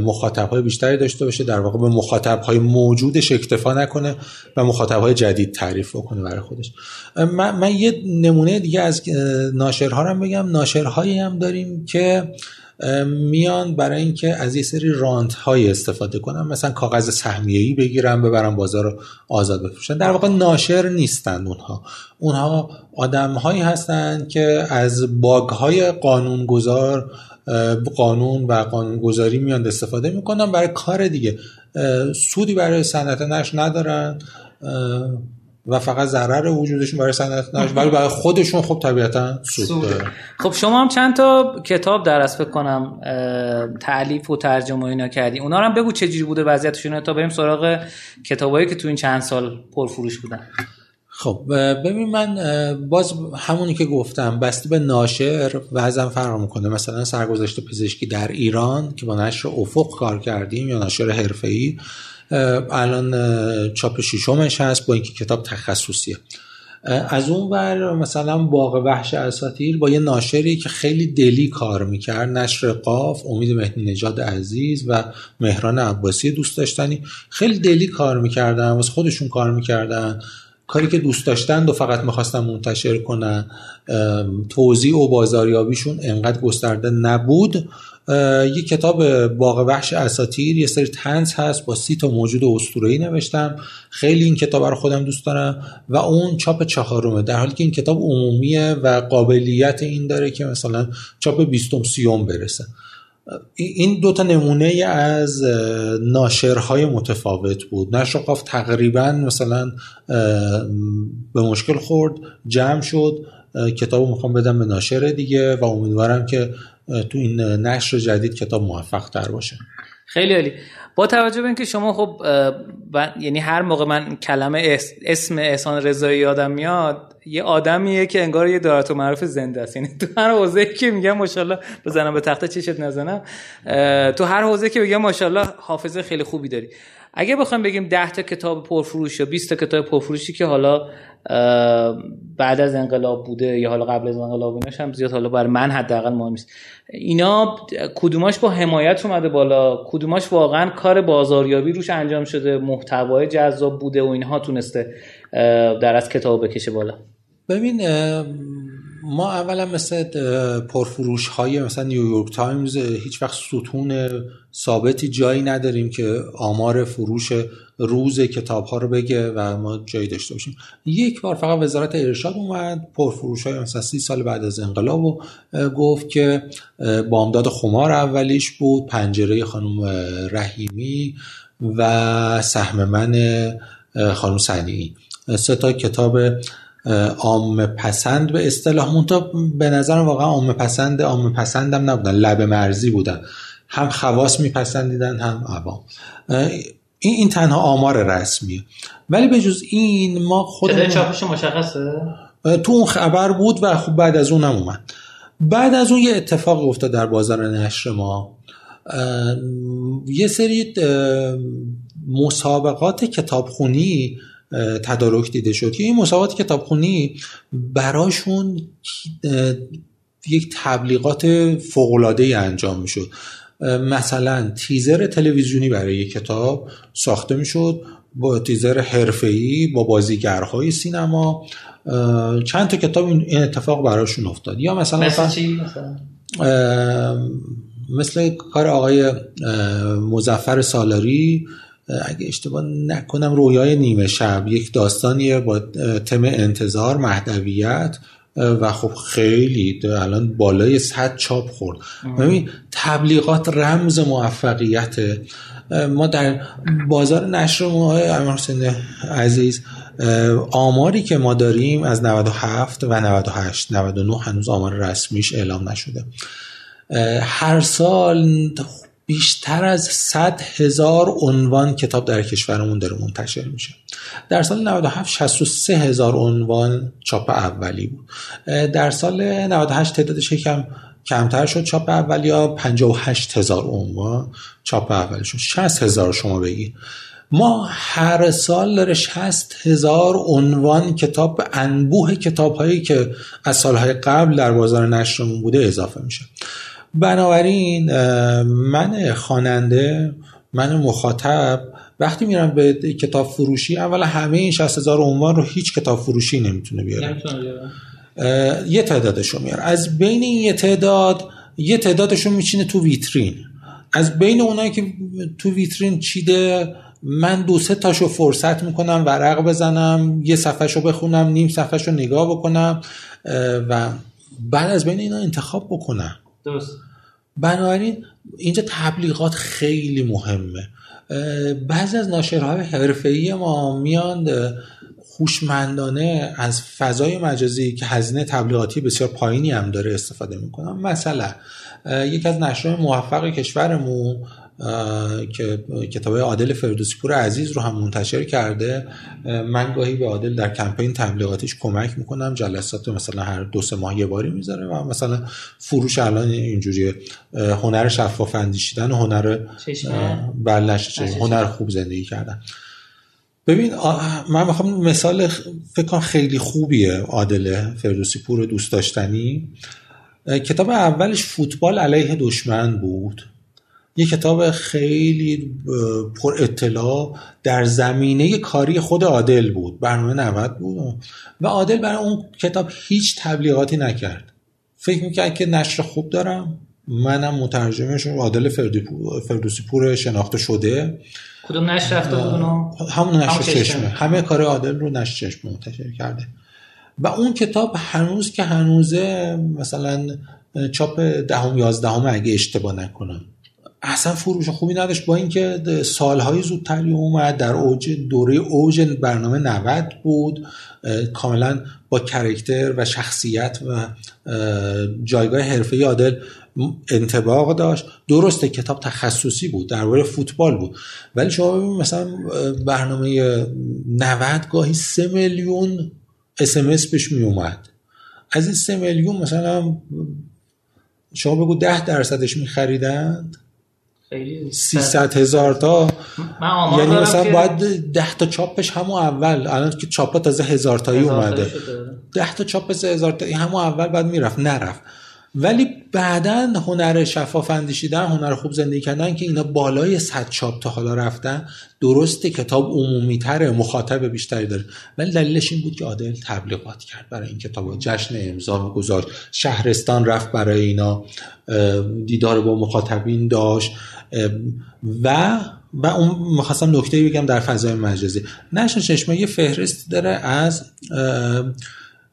مخاطب بیشتری داشته باشه در واقع به مخاطب های موجودش اکتفا نکنه و مخاطب های جدید تعریف بکنه برای خودش. من, من یه نمونه دیگه از ناشرها رو بگم. ناشرهایی هم داریم که میان برای اینکه از یه سری رانت های استفاده کنن. مثلا کاغذ سهمیه ای بگیرن ببرن بازار رو آزاد بفروشن. در واقع ناشر نیستن اونها. اونها آدم هایی هستن که از باگ های قانونگذار قانون و قانونگذاری میان استفاده می‌کنن. برای کار دیگه سودی برای صنعت نش ندارن. و فقط ضرر وجودشون برای صنعت نشر ولی برای خودشون خب طبیعتا سود خب شما هم چند تا کتاب درس فکر کنم تعلیف و ترجمه اینا کردی. اونا رو هم بگو چجوری بوده وضعیتشون تا بریم سراغ کتابایی که تو این چند سال پرفروش بودن. خب ببین من باز همونی که گفتم بسته به ناشر وضعم فرق می‌کنه. مثلا سرگذشت پزشکی در ایران که با نشر افق کار کردیم یا ناشر حرفه‌ای. الان چاپ ششمش هست با اینکه کتاب تخصصیه. از اون بر مثلا باغ وحش اساتیر با یه ناشری که خیلی دلی کار می‌کرد نشر قاف امید مهدی نژاد عزیز و مهران عباسی دوست داشتنی خیلی دلی کار می‌کردن واسه خودشون کار می‌کردن. کاری که دوست داشتن و فقط می‌خواستن منتشر کنن توضیح و بازاریابیشون انقدر گسترده نبود. یه کتاب باغ وحش اساتیر یه سری تنز هست با سی تا موجود اسطوره‌ای نوشتم. خیلی این کتاب رو خودم دوست دارم و اون چاپ چهارمه. در حالی که این کتاب عمومیه و قابلیت این داره که مثلا چاپ بیستم سیوم برسه. این دوتا نمونه از ناشرهای متفاوت بود. نشر قاف تقریبا مثلا به مشکل خورد جمع شد. کتاب می‌خوام بدم به ناشر دیگه و امیدوارم که تو این نشر جدید کتاب موفق تر باشه. خیلی عالی. با توجه به اینکه شما خب یعنی هر موقع من کلمه اسم احسان رضایی یادم میاد یه آدمیه که انگار یه دارت و معروف زنده است. یعنی تو هر حوزه که میگم ماشاءالله بزنم به تخته چشت نزنم. تو هر حوزه که بگم ماشاءالله حافظه خیلی خوبی داری. اگه بخوایم بگیم 10 تا کتاب پرفروش یا 20 تا کتاب پرفروشی که حالا بعد از انقلاب بوده یا حالا قبل از انقلاب ایناش هم زیاد حالا برای من حداقل مهم نیست. اینا کدوماش با حمایت اومده بالا؟ کدوماش واقعا کار بازاریابی روش انجام شده؟ محتوای جذاب بوده و اینها تونسته در از کتاب بکشه بالا؟ ببین ما اولا مثل پرفروش های مثلا نیویورک تایمز هیچ وقت ستون ثابتی جایی نداریم که آمار فروش روز کتاب ها رو بگه و ما جایی داشته باشیم. یک بار فقط وزارت ارشاد اومد پرفروش های مثلا سی سال بعد از انقلاب و گفت که بامداد خمار اولیش بود پنجره خانم رحیمی و سهم من خانم سنی سه تا کتاب عام پسند به اصطلاح. مونتا به نظر واقعا عام پسند عام پسندم نبودن. لب مرزی بودن. هم خواص میپسندیدن هم عوام. این این تنها آمار رسمیه ولی به جز این ما خودمون چاپش مشخصه؟ تو اون خبر بود و خب بعد از اونم اومد. بعد از اون یه اتفاق افتاد در بازار نشر ما. یه سری مسابقات کتابخونی تدارک دیده شد که این مسابقات کتابخونی براشون یک تبلیغات فوقلاده انجام می‌شد. مثلا تیزر تلویزیونی برای یک کتاب ساخته می‌شد با تیزر حرفه‌ای با بازیگرهای سینما. چند تا کتاب این اتفاق براشون افتاد. یا مثلا مثل چی؟ مثلا؟ مثل کار آقای مزفر سالاری اگه اشتباه نکنم رویای نیمه شب. یک داستانیه با تم انتظار مهدویت و خب خیلی الان بالای صد چاپ خورد. ببین تبلیغات رمز موفقیت. ما در بازار نشر ما حسین عزیز آماری که ما داریم از 97 و 98 99 هنوز آمار رسمیش اعلام نشده. هر سال بیشتر از 100 هزار عنوان کتاب در کشورمون داره منتشر میشه. در سال 97 63 هزار عنوان چاپ اولی بود. در سال 98 تعدادش یکم کمتر شد چاپ اولی ها 58 هزار عنوان چاپ اولی شد. 60 هزار شما بگید. ما هر سال داره 60 هزار عنوان کتاب انبوه کتاب هایی که از سالهای قبل در بازار نشرمون بوده اضافه میشه. بنابراین من خواننده من مخاطب وقتی میرم به کتاب فروشی اولا همه این 60 هزار عنوان رو هیچ کتاب فروشی نمی‌تونه بیاره. یه تعدادش رو میاره. از بین این یه تعداد یه تعدادشون میچینه تو ویترین. از بین اونایی که تو ویترین چیده من دو سه تاشو فرصت می‌کنم ورق بزنم یه صفحه بخونم نیم صفحه رو نگاه بکنم و بعد از بین اینا انتخاب بکنم. درست. بنابراین اینجا تبلیغات خیلی مهمه. بعضی از ناشرهای حرفه‌ای ما میان خوشمندانه از فضای مجازی که هزینه تبلیغاتی بسیار پایینی هم داره استفاده می‌کنن. مثلا یکی از نشرهای موفق کشورمون که کتاب عادل فردوسی پور عزیز رو هم منتشر کرده. من گاهی به عادل در کمپین تبلیغاتیش کمک می‌کنم. جلسات مثلا هر دو سه ماه یه باری می‌ذاره و مثلا فروش الان اینجوری هنر شفاف اندیشیدن و هنر بله هنر خوب زندگی کردن. ببین من می‌خوام مثال فکر خیلی خوبیه عادل فردوسی پور دوست داشتنی. کتاب اولش فوتبال علیه دشمن بود. یه کتاب خیلی پر اطلاع در زمینه کاری خود عادل بود برنامه 90 بود. و عادل برای اون کتاب هیچ تبلیغاتی نکرد. فکر می‌کرد که نشر خوب دارم. منم مترجمش عادل فردوسی پور شناخته شده. کدوم نشر رفته بود همون نشر چشمه. همه کار عادل رو نشر چشمه منتشر کرده. و اون کتاب هنوز که هنوزه مثلا چاپ دهم یازدهم اگه اشتباه نکنم. اصلا فروش. خوبی نداشت با اینکه سالهای زودتری اومد در اوج دوره اوج برنامه 90 بود. کاملا با کرکتر و شخصیت و جایگاه حرفه عادل انتباق داشت. درسته کتاب تخصصی بود درباره فوتبال بود. ولی شما مثلا برنامه 90 گاهی 3 میلیون اسمس بهش می اومد از این 3 میلیون مثلا شما بگو 10 درصدش می خریدند 300 هزار تا. یعنی مثلا باید 10 تا چاپش همون اول. الان که چاپ تازه هزار تایی اومده. 10 تا چاپ هزار تایی همون اول بعد می‌رفت نرفت. ولی بعدا هنر شفاف اندیشیدن هنر خوب زندگی کردن که اینا بالای صد چاپ تا حالا رفتن درسته کتاب عمومی تره مخاطب بیشتری داره. ولی دلیلش این بود که عادل تبلیغات کرد برای این کتاب جشن امضا گذاشت. شهرستان رفت برای اینا دیدار با مخاطبین داشت. و و اون می‌خواستم نکته بگم در فضای مجازی. نشر چشمه یه فهرست داره از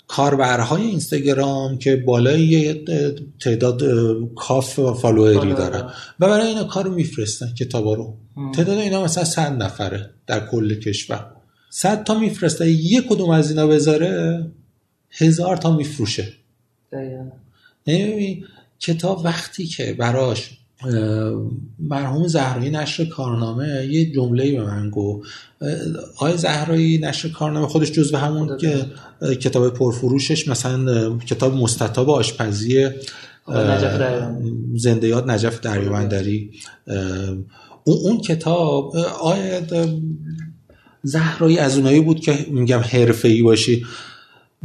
کاربرهای اینستاگرام که بالای تعداد کاف و فالووری دارن. و برای اینا کار میفرستن کتابا رو. تعداد اینا مثلا صد نفره در کل کشور. صد تا میفرسته. یک کدوم از اینا بذاره هزار تا میفروشه. کتاب وقتی که براش مرحوم زهرایی نشر کارنامه یه جمله به من گفت. آقای زهرایی نشر کارنامه خودش جزو همون که کتاب پرفروشش مثلا کتاب مستطاب آشپزی زنده یاد نجف دریابندری اون اون کتاب آیا زهرایی از اونایی بود که میگم حرفه‌ای باشی.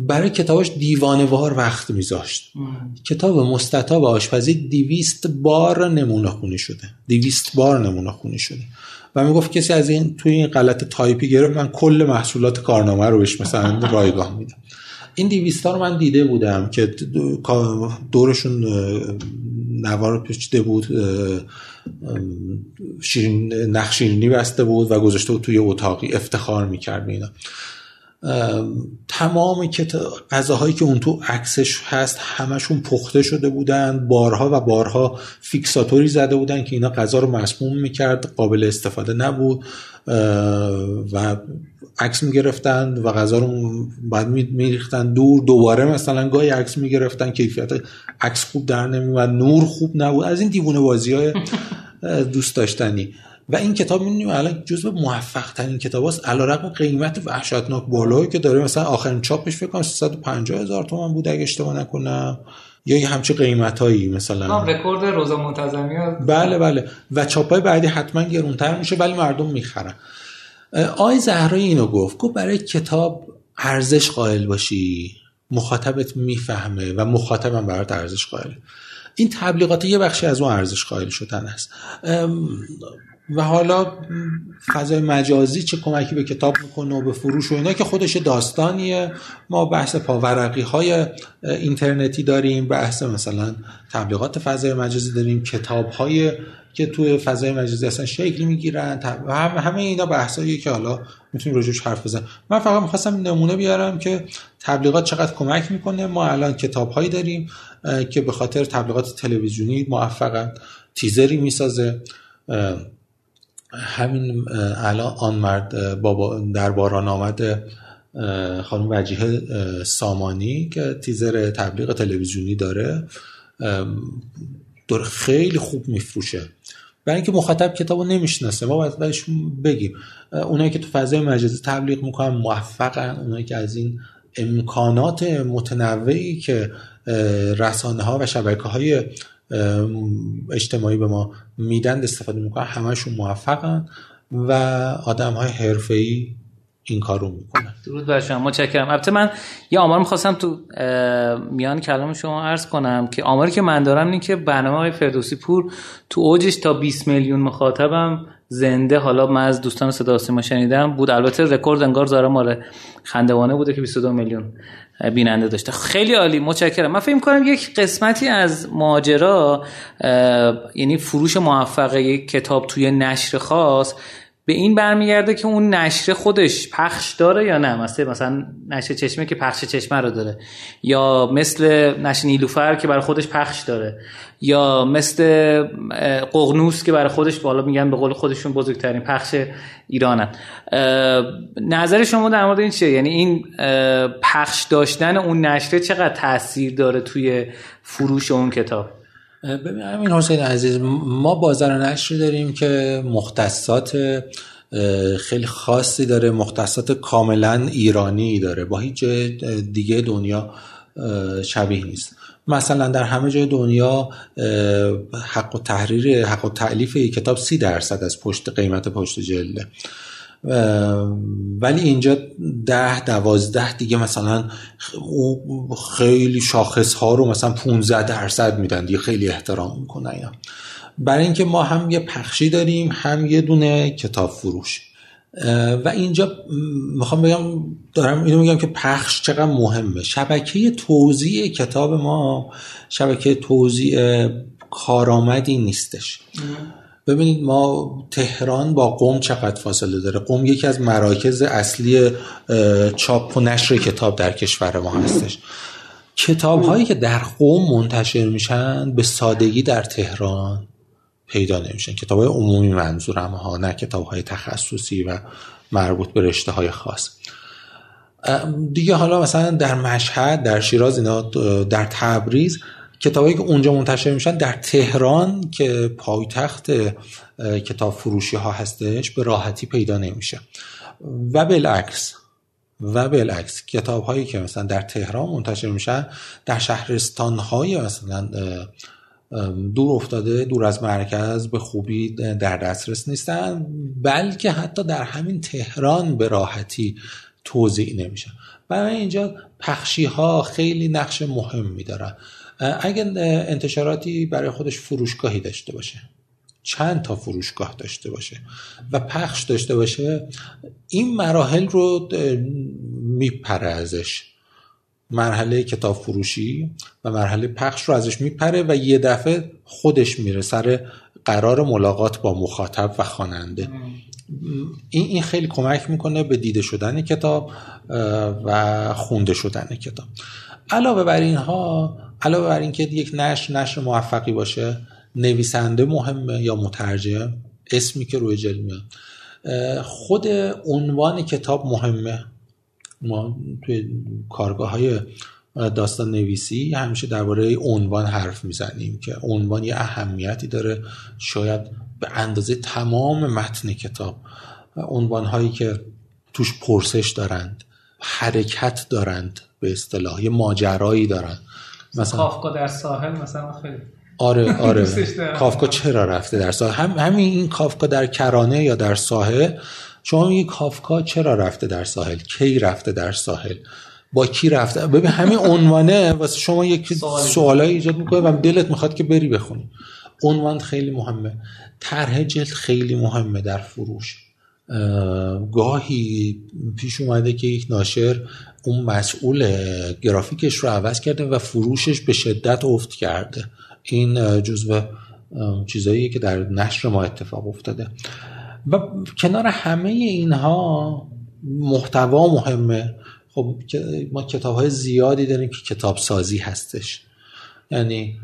برای کتابش دیوانوار وقت میذاشت. کتاب مستطاب آشپزی دیویست بار نمونه خونی شده. دیویست بار نمونه خونی شده. و می‌گفت کسی از این توی این غلط تایپی گرفت من کل محصولات کارنامه رو بهش مثلا رایگاه میدم. این دیویستا رو من دیده بودم که دورشون نوار پیچیده بود شیرین نخشیرینی بسته بود و گذاشته بود توی اتاقی افتخار می‌کرد اینا. تمام غذاهایی که اون تو عکسش هست همشون پخته شده بودن بارها و بارها فیکساتوری زده بودن که اینا غذا رو مسموم می‌کرد قابل استفاده نبود و عکس می‌گرفتن و غذا رو بعد میریختن دور. دوباره مثلا گاهی عکس می‌گرفتن کیفیت عکس خوب در نمیومد نور خوب نبود. از این دیوونه بازی های دوست داشتنی. و این کتاب می‌دونیم الان جزو موفق ترین کتاب است علیرغم قیمت وحشتناک بالایی که داره. مثلا آخرین چاپش فکر کنم 350 هزار تومان بود اگه اشتباه نکنم. یا یه همچین قیمت هایی مثلا رکورد روزا منتظمی بله بله. و چاپای بعدی حتما گرونتر میشه ولی مردم می‌خرن. آی زهرایی اینو گفت گفت برای کتاب ارزش قائل باشی. مخاطبت می‌فهمه و مخاطبم برات ارزش قائل این تبلیغات یه بخشی از اون ارزش قائل شدن است. و حالا فضای مجازی چه کمکی به کتاب می‌کنه و به فروش و اینا که خودش داستانیه. ما بحث پاورقی های اینترنتی داریم بحث مثلا تبلیغات فضای مجازی داریم کتاب های که توی فضای مجازی اصلا شکل می‌گیرن همه اینا بحثایی که حالا می‌تونیم روشش حرف بزنیم. من فقط می‌خواستم نمونه بیارم که تبلیغات چقدر کمک می‌کنه. ما الان کتاب هایی داریم که به خاطر تبلیغات تلویزیونی موفقن. تیزری می‌سازه همین الان آن مرد بابا در باران آمد خانم وجیه سامانی که تیزر تبلیغ تلویزیونی داره داره خیلی خوب میفروشه. برای اینکه مخاطب کتابو نمی‌شناسه ما باید بهش بگیم. اونایی که تو فضای مجازی تبلیغ می‌کنن موفقن اونایی که از این امکانات متنوعی که رسانه ها و شبکه های اجتماعی به ما میدن استفاده می‌کنن همشون موفقن و آدم های حرفه‌ای این کار رو می‌کنن. درود بر شما متشکرم. البته من یه آمار می‌خواستم تو میان کلام شما عرض کنم که آماری که من دارم اینه که برنامه های فردوسی پور تو اوجش تا 20 میلیون مخاطبم زنده. حالا من از دوستان صدا سیما شنیدم. بود. البته رکورد انگار زاره مال خندوانه بوده که 22 میلیون بیننده داشته. خیلی عالی. متشکرم. من فکر کنم یک قسمتی از ماجرا یعنی فروش موفق یک کتاب توی نشر خاص به این برمیگرده که اون نشر خودش پخش داره یا نه؟ مثلا مثلا نشر چشمه که پخش چشمه رو داره. یا مثل نشر نیلوفر که برای خودش پخش داره. یا مثل قغنوس که برای خودش بالا میگن به قول خودشون بزرگترین پخش ایرانن. نظر شما در مورد این چیه؟ یعنی این پخش داشتن اون نشره چقدر تاثیر داره توی فروش اون کتاب؟ ببین همین حسین عزیز ما بازار نشر داریم که مختصات خیلی خاصی داره مختصات کاملا ایرانی داره. با هیچ دیگه دنیا شبیه نیست. مثلا در همه جای دنیا حق و تحریر حق و تعلیف کتاب سی درصد از پشت قیمت پشت جلده. ولی اینجا ده دوازده دیگه مثلا خیلی شاخص ها رو مثلا 15 درصد میدن دیگه خیلی احترام می‌کنن برای اینکه ما هم یه پخشی داریم هم یه دونه کتاب فروش. و اینجا می‌خوام بگم دارم اینو میگم که پخش چقدر مهمه. شبکه توزیع کتاب ما شبکه توزیع کارآمدی نیستش. ببینید ما تهران با قوم چقدر فاصله داره؟ قوم یکی از مراکز اصلی چاپ و نشر کتاب در کشور ما هستش. کتاب هایی که در قوم منتشر میشن به سادگی در تهران پیدا نمیشن. کتاب های عمومی منظورم ها نه کتاب های تخصصی و مربوط به رشته های خاص دیگه حالا مثلا در مشهد در شیراز اینا در تبریز کتابایی که اونجا منتشر میشن در تهران که پایتخت کتاب فروشی ها هستش به راحتی پیدا نمیشه. و بالعکس و بالعکس کتاب هایی که مثلا در تهران منتشر میشن در شهرستان های مثلا دور افتاده دور از مرکز به خوبی در دسترس نیستن بلکه حتی در همین تهران به راحتی توضیح نمیشن برای اینجا پخشی ها خیلی نقش مهمی دارن. اگر انتشاراتی برای خودش فروشگاهی داشته باشه. چند تا فروشگاه داشته باشه و پخش داشته باشه این مراحل رو میپره ازش. مرحله کتاب فروشی و مرحله پخش رو ازش میپره و یه دفعه خودش میره سر قرار ملاقات با مخاطب و خواننده. این این خیلی کمک می‌کنه به دیده شدن کتاب و خونده شدن کتاب. علاوه بر اینها علاوه بر اینکه یک نشر نشر موفقی باشه نویسنده مهمه یا مترجم اسمی که روی جل میاد. خود عنوان کتاب مهمه. ما توی کارگاه های داستان نویسی همیشه درباره عنوان حرف می‌زنیم که عنوان یه اهمیتی داره. شاید به اندازه تمام متن کتاب. عنوان هایی که توش پرسش دارند حرکت دارند. به اصطلاح یه ماجرایی دارند مثلا کافکا در ساحل مثلا خیلی. آره (laughs) آره. کافکا چرا رفته در ساحل؟ هم همین این کافکا در کرانه یا در ساحل؟ شما میگی کافکا چرا رفته در ساحل؟ کی رفته در ساحل؟ با کی رفته؟ ببین همین عنوانه واسه شما یک سوالای ایجاد می‌کنه و دلت می‌خواد که بری بخونی. عنوان خیلی مهمه. طرح جلد خیلی مهمه در فروش. گاهی پیش اومده که یک ناشر اون مسئول گرافیکش رو عوض کرده و فروشش به شدت افت کرده. این جزو چیزاییه که در نشر ما اتفاق افتاده. و کنار همه اینها محتوا مهمه. خب ما کتاب های زیادی داریم که کتاب سازی هستش. یعنی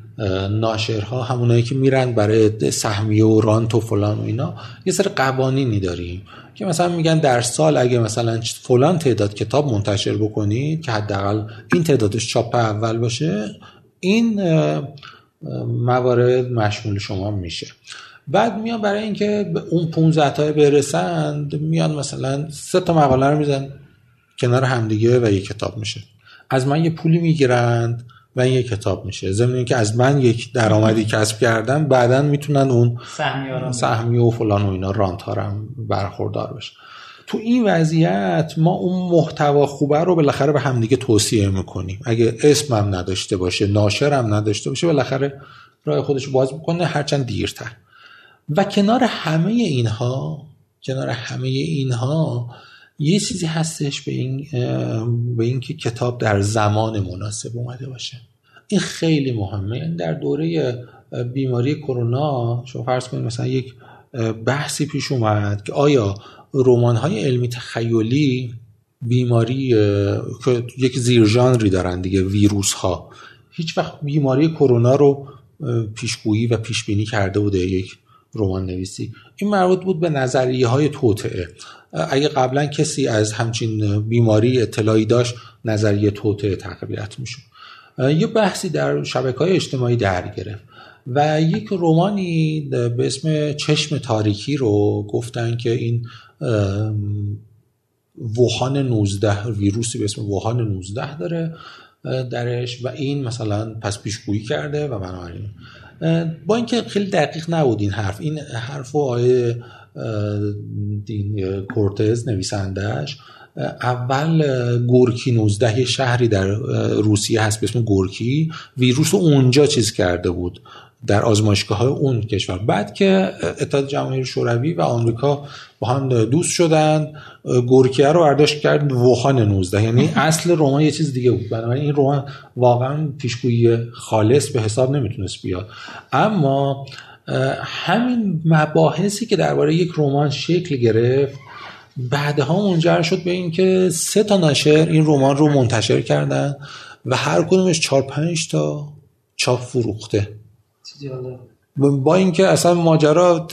ناشرها همونایی که میرن برای سهمیه و رانت و فلان و اینا یه سر قوانینی داریم که مثلا میگن در سال اگه مثلا فلان تعداد کتاب منتشر بکنید که حداقل این تعدادش چاپ اول باشه این موارد مشمول شما میشه. بعد میان برای اینکه اون 15 تا برسند میان مثلا سه تا مقاله رو میزن کنار همدیگه و یک کتاب میشه. از من یه پولی می‌گیرند. و این یک کتاب میشه. ضمن اینکه از من یک درآمدی کسب کردن بعدا می‌تونن اون سهمی و فلان و اینا رانت ها برخوردار بشه. تو این وضعیت ما اون محتوا خوبه رو بالاخره به همدیگه توصیه می‌کنیم. اگه اسمم نداشته باشه ناشرم نداشته باشه بالاخره راه خودش باز می‌کنه هرچند دیرتر. و کنار همه اینها کنار همه اینها یه چیزی هستش به این به اینکه کتاب در زمان مناسب اومده باشه. این خیلی مهمه. در دوره بیماری کرونا شما فرض کنید مثلا یک بحثی پیش اومد که آیا رمان های علمی تخیلی بیماری که یک زیر ژانری دارن دیگه ویروس ها هیچ وقت بیماری کرونا رو پیشگویی و پیش بینی کرده بوده؟ یک رمان نویسی این مربوط بود به نظریه های توطعه اگه قبلا کسی از همچین بیماری اطلاعی داشت نظریه توطعه تقویت می‌شد. یه بحثی در شبکه های اجتماعی در گرفت و یک رومانی به اسم چشم تاریکی رو گفتن که این ووهان 19 ویروسی به اسم ووهان 19 داره درش و این مثلا پس پیشگویی کرده و بنابراین با اینکه خیلی دقیق نبود این حرف. این حرف و آیه دین کورتز نویسندهش اول گورکی 19 شهری در روسیه هست به اسم گورکی. ویروس رو اونجا چیز کرده بود در آزمایشگاه های اون کشور. بعد که اتحاد جماهیر شوروی و آمریکا با هم دوست شدن گورکیه رو برداشت کرد ووهان 19 یعنی اصل رمان یه چیز دیگه بود. بنابراین این رمان واقعا پیشگویی خالص به حساب نمی‌تونست بیاد. اما همین مباحثی که درباره یک رمان شکل گرفت بعدها منجر شد به اینکه سه تا نشر این رمان رو منتشر کردن و هر کدومش چهار پنج تا چاپ فروخته. با اینکه اصلا ماجرا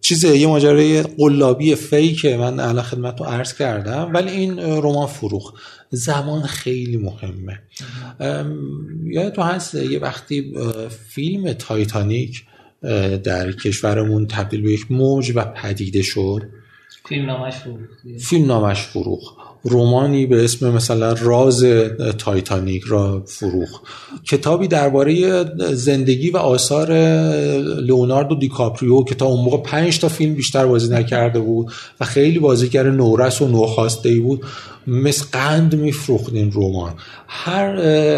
چیز یه ماجرای قلابی فیکه. من الان خدمت رو عرض کردم. ولی این رمان فروخ زمان خیلی مهمه. تو هست یه وقتی فیلم تایتانیک در کشورمون تبدیل به یک موج و پدیده شد. فیلمنامه‌ش فروخت فیلم نامه‌ش فروخت رمانی به اسم مثلا راز تایتانیک را فروخت کتابی درباره زندگی و آثار لئوناردو دیکاپریو که تا اون موقع پنج تا فیلم بیشتر بازی نکرده بود و خیلی بازیگر نورس و نوخواسته ای بود مثل قند میفروخت این رمان. هر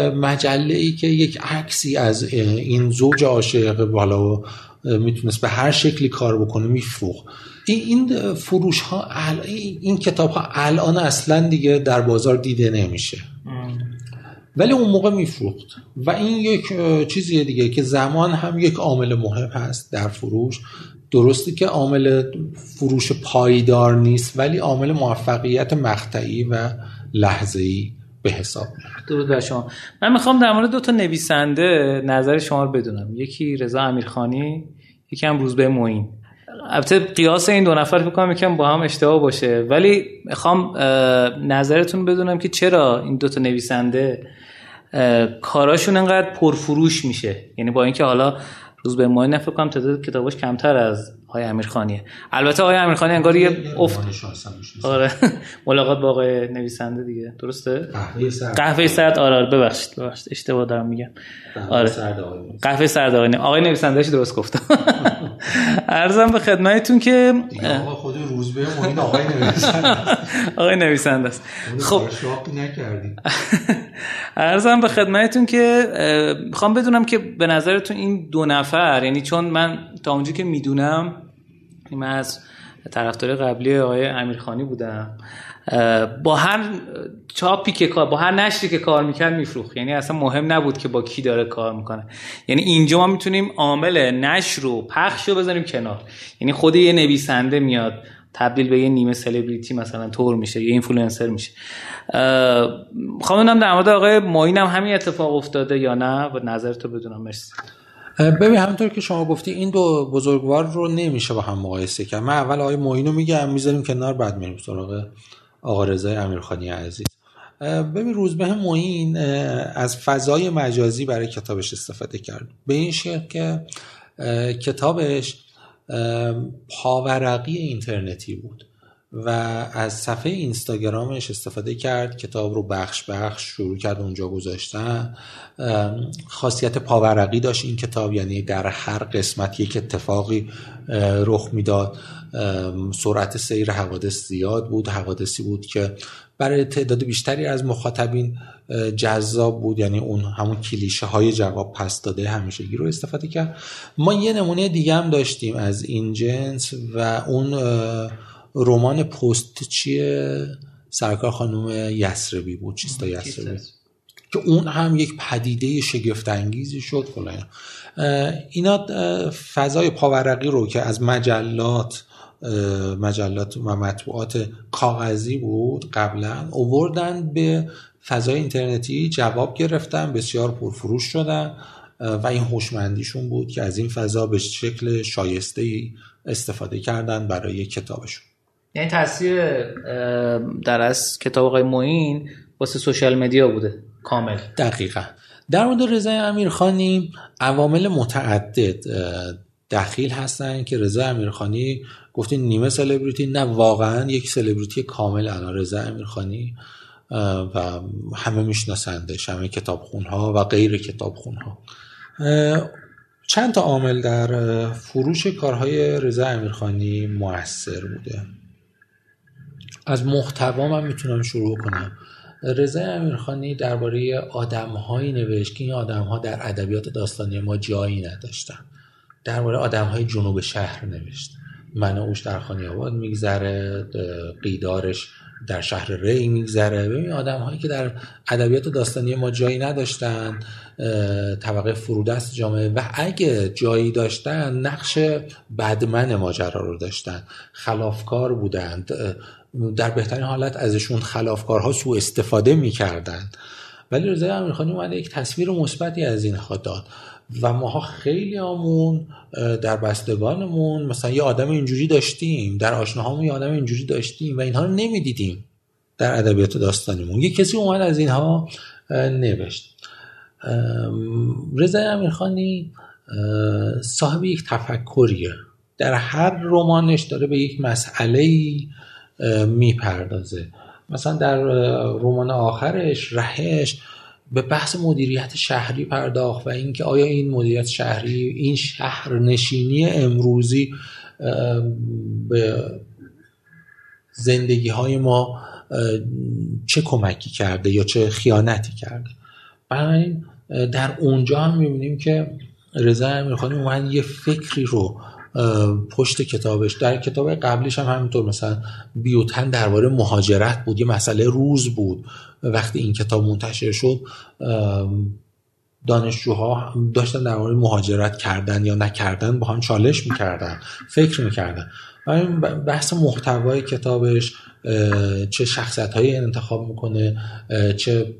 مجله ای که یک عکسی از این زوج عاشق بالا می‌تونست به هر شکلی کار بکنه میفروخت. این فروش ها این کتاب ها الان اصلا دیگه در بازار دیده نمیشه. ولی اون موقع میفروخت. و این یک چیزیه دیگه که زمان هم یک عامل مهم هست در فروش. درستی که عامل فروش پایدار نیست ولی عامل موفقیت مقطعی و لحظه‌ای به حساب درود بر شما. من می‌خوام در مورد دو تا نویسنده نظر شما رو بدونم. یکی رضا امیرخانی یکی هم روزبه معین. البته قیاس این دو نفر فکر کنم با هم اشتباه باشه. ولی می‌خوام نظرتون بدونم که چرا این دوتا نویسنده کاراشون انقدر پرفروش میشه. یعنی با اینکه حالا روز به ماه فکر کنم تعداد کتاباش کمتر از آقای امیرخانیه البته آقای امیرخانی انگار یه افت آره. (laughs) ملاقات با آقای نویسنده دیگه. درسته؟ قهوه سرد. آره, آره. ببخشید ببخشید. اشتباه دارم میگم. آره. قهوه سرد آقای قهوه سرد نویسندهش درست گفتم (laughs) ارزم به خدمتتون که خود روز به این آقای نویسنده. (laughs) آقای نویسنده است. خب. ارزم به خدمتتون که می‌خوام بدونم که به نظرتون این دو نفر یعنی چون من تا اونجا که می‌دونم من از طرفدار قبلی آقای امیرخانی بودم. با هر چاپی که کار با هر نشری که کار می‌کرد میفروخت. یعنی اصلا مهم نبود که با کی داره کار می‌کنه. یعنی اینجا ما می‌تونیم عامل نشر رو پخش رو بذاریم کنار. یعنی خود یه نویسنده میاد تبدیل به یه نیمه سلبریتی مثلا طور میشه یه اینفلوئنسر میشه. می‌خوام در مورد آقای معین هم همین اتفاق افتاده یا نه؟ و نظرتو بدونم. مرسی. ببین همونطور که شما گفتی این دو بزرگوار رو نمیشه با هم مقایسه کرد. من اول آقای معین رو میگم می‌ذاریم کنار بعد میریم سراغ آقا رضای امیرخانی عزیز. ببین روزبه معین از فضای مجازی برای کتابش استفاده کرد. به این شکل که کتابش پاورقی اینترنتی بود. و از صفحه اینستاگرامش استفاده کرد کتاب رو بخش بخش شروع کرد اونجا گذاشتن. خاصیت پاورقی داشت این کتاب یعنی در هر قسمت یک اتفاقی رخ می‌داد. سرعت سیر حوادث زیاد بود حوادثی بود که برای تعداد بیشتری از مخاطبین جذاب بود. یعنی اون همون کلیشه های جواب پس داده همیشگی رو استفاده کرد. ما یه نمونه دیگه هم داشتیم از این جنس و اون رمان پست چیه؟ سرکار خانم یسربی بود چیستا یسربی که اون هم یک پدیده شگفت انگیزی شد اینا فضای پاورقی رو که از مجلات مجلات و مطبوعات کاغذی بود قبلا اووردن به فضای اینترنتی جواب گرفتن بسیار پرفروش شدن و این هوشمندیشون بود که از این فضا به شکل شایسته استفاده کردن برای کتابشون. یعنی تاثیر در از کتاب آقای موین واسه سوشال مدیا بوده کامل. دقیقا. در مورد رضا امیرخانی عوامل متعدد دخیل هستن که رضا امیرخانی گفتین نیمه سلبریتی نه واقعا یک سلبریتی کامل الان رضا امیرخانی و همه میشناسندش همه کتابخون ها و غیر کتابخون ها چند تا عامل در فروش کارهای رضا امیرخانی موثر بوده. از محتوا من می‌تونم شروع کنم. رضا امیرخانی درباره آدمهایی نوشت که این آدمها در ادبیات داستانی ما جایی نداشتن. درباره آدمهای جنوب شهر نوشت. من اوش در خانی آباد میگذره قیدارش در شهر ری میگذره. ببین آدم هایی که در ادبیات داستانی ما جایی نداشتن طبقه فرودست جامعه. و اگه جایی داشتن نقش بدمن ماجرا رو داشتن. خلافکار بودند. در بهترین حالت ازشون خلافکارها سوء استفاده می‌کردن ولی رضای امیرخانی اومده یک تصویر مثبتی از این داد. و ماها خیلی آمون در بستگانمون. مثلا یه آدم اینجوری داشتیم در آشناهامون یه آدم اینجوری داشتیم و اینها رو نمی‌دیدیم در ادبیات داستانیمون یه کسی اومد از اینها نوشت. رضا امیرخانی صاحب یک تفکریه. در هر رمانش داره به یک مسئله می‌پردازه. مثلا در رمان آخرش رهش به بحث مدیریت شهری پرداخت و اینکه آیا این مدیریت شهری این شهر نشینی امروزی به زندگی های ما چه کمکی کرده یا چه خیانتی کرده؟ بنابراین در اونجا هم می‌بینیم که رضا امیرخانی اومد یه فکری رو پشت کتابش. در کتاب قبلیش هم همینطور مثلا بیوتن درباره مهاجرت بود یه مسئله روز بود. وقتی این کتاب منتشر شد دانشجوها داشتن در مورد مهاجرت کردن یا نکردن با هم چالش می‌کردن فکر می‌کردن. و بحث محتوای کتابش چه شخصیت هایی انتخاب می‌کنه چه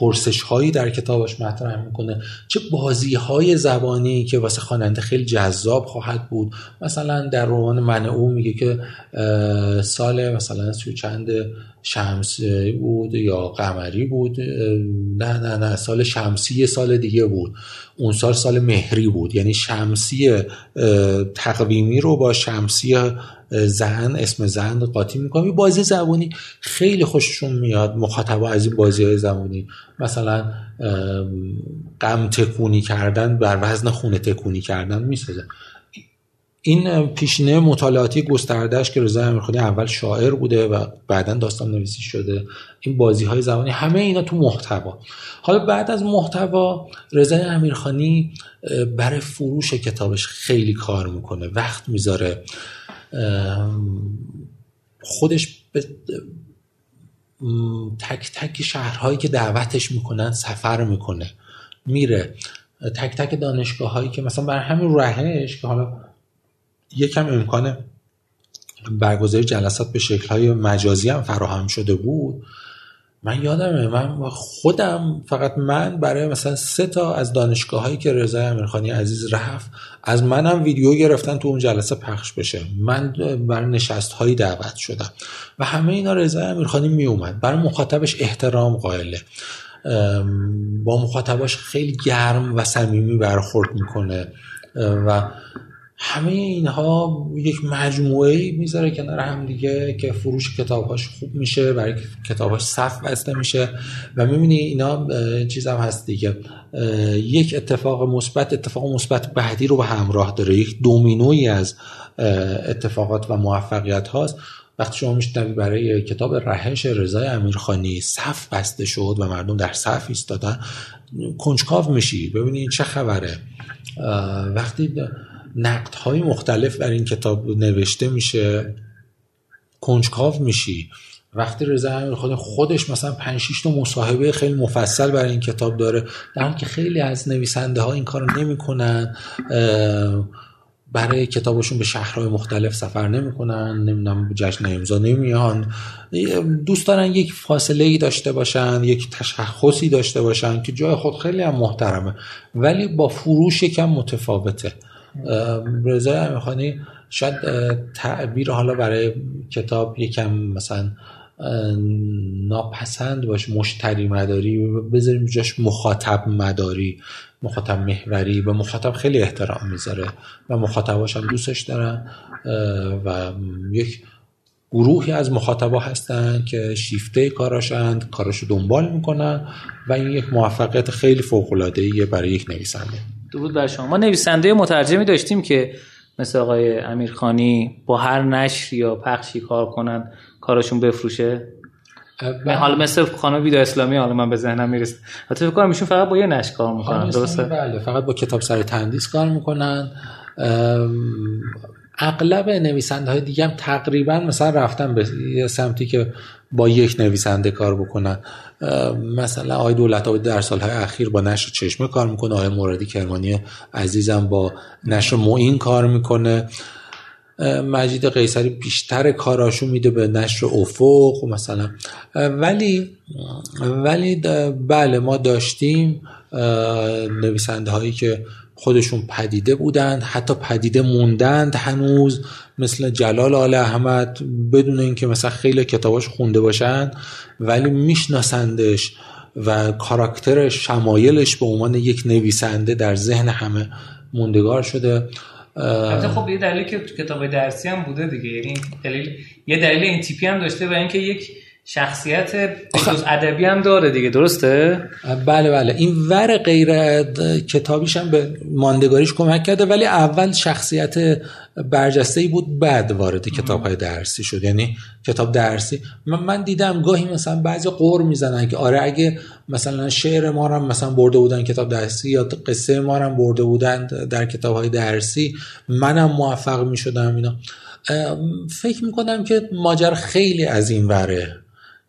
پرسش هایی در کتابش مطرح می‌کنه. چه بازی های زبانی که واسه خواننده خیلی جذاب خواهد بود. مثلا در رمان من او میگه که سال مثلا سی چند شمسی بود یا قمری بود. نه نه نه سال شمسی سال دیگه بود. اون سال سال مهری بود. یعنی شمسی تقویمی رو با شمسی زن اسم زن قاطی می‌کنم. بازی زبانی خیلی خوششون میاد. مخاطبا از این بازی های زبانی مثلا غم تکونی کردن بر وزن خونه تکونی کردن می‌سازه. این پیشینه مطالعاتی گستردهش که رضا امیرخانی اول شاعر بوده و بعدا داستان نویسی شده. این بازی های زبانی همه اینا تو محتوا. حالا بعد از محتوا رضا امیرخانی برای فروش کتابش خیلی کار می‌کنه. وقت می‌ذاره. خودش به تک تک شهرهایی که دعوتش می‌کنن سفر می‌کنه. میره. تک تک دانشگاه هایی که مثلا برای همین رهش که حالا یکم امکان برگزاری جلسات به شکل های مجازی هم فراهم شده بود. من یادمه من خودم فقط من برای مثلا سه تا از دانشگاه هایی که رضای امیرخانی عزیز رفت از منم ویدیو گرفتن تو اون جلسه پخش بشه. من برای نشست هایی دعوت شدم. و همه اینا رضای امیرخانی می اومد برای مخاطبش احترام قائله. با مخاطباش خیلی گرم و صمیمی برخورد می‌کنه. و همه اینها یک مجموعه می‌ذاره کنار هم دیگه که فروش کتابهاش خوب میشه برای کتابهاش صف بسته میشه و می‌بینی اینا چیز هم هست دیگه. یک اتفاق مثبت اتفاق مثبت بعدی رو به همراه داره. یک دومینوی از اتفاقات و موفقیت هاست. وقتی شما میشنوی برای کتاب رهش رضای امیرخانی صف بسته شد و مردم در صف ایستادن کنجکاو میشی. ببینی چه خبره. وقتی نقد های مختلف بر این کتاب نوشته میشه. کنجکاو میشی. وقتی رضا امیرخانی خودش مثلا 5 6 تا مصاحبه خیلی مفصل برای این کتاب داره در حالی که خیلی از نویسنده ها این کارو نمی‌کنن برای کتابشون به شهرهای مختلف سفر نمی‌کنن نمی‌دونم جشن امضا نمیان دوست دارن یک فاصله ای داشته باشن یک تشخصی داشته باشن که جای خود خیلی هم محترمه ولی با فروش یکم متفاوته. رضای امیرخانی شاید تعبیر حالا برای کتاب یکم مثلا ناپسند باشه مشتری مداری بذاریم جاش مخاطب مداری مخاطب محوری و مخاطب خیلی احترام می‌ذاره و مخاطباش هم دوستش دارن و یک گروهی از مخاطبا هستن که شیفته کاراشند کاراشو دنبال می‌کنن و این یک موفقیت خیلی فوق العاده برای یک نویسنده. درود بر شما. ما نویسنده مترجمی داشتیم که مثل آقای امیرخانی با هر نشر یا پخشی کار کنن کارشون بفروشه. بله. حالا مثل خانم ویدا اسلامی حالا من به ذهنم می‌رسه. حتی فکر کنم ایشون فقط با یه نشر کار می‌کنن درسته؟ بله فقط با کتاب سر تندیس کار می‌کنن. اغلب نویسنده های دیگه هم تقریبا مثلا رفتن به سمتی که با یک نویسنده کار بکنن. مثلا آقای دولت آبادی در سالهای اخیر با نشر چشمه کار می‌کنه آقای موردی کرمانی عزیزم با نشر معین کار می‌کنه. مجید قیصری بیشتر کاراشو میده به نشر افق مثلا. ولی ولی بله ما داشتیم نویسنده هایی که خودشون پدیده بودند حتی پدیده موندند هنوز مثل جلال آل احمد بدون اینکه مثلا خیلی کتاباش خونده باشند ولی میشناسندش و کاراکترش شمایلش به عنوان یک نویسنده در ذهن همه موندگار شده. خب یه دلیلی که کتاب درسی هم بوده دیگه یعنی دلیل یه دلیل این تیپی هم داشته و اینکه یک شخصیت بجز ادبی هم داره دیگه درسته؟ بله بله. این ور غیر کتابیش هم به ماندگاریش کمک کرده ولی اول شخصیت برجسته ای بود بعد وارد کتاب های درسی شد. یعنی کتاب درسی. من, من دیدم گاهی مثلا بعضی قور می‌زنن که آره اگه مثلا شعر ما هم مثلا برده بودن کتاب درسی یا قصه ما هم برده بودن در کتاب های درسی منم موفق می‌شدم اینا. فکر می‌کنم که ماجر خیلی از این وره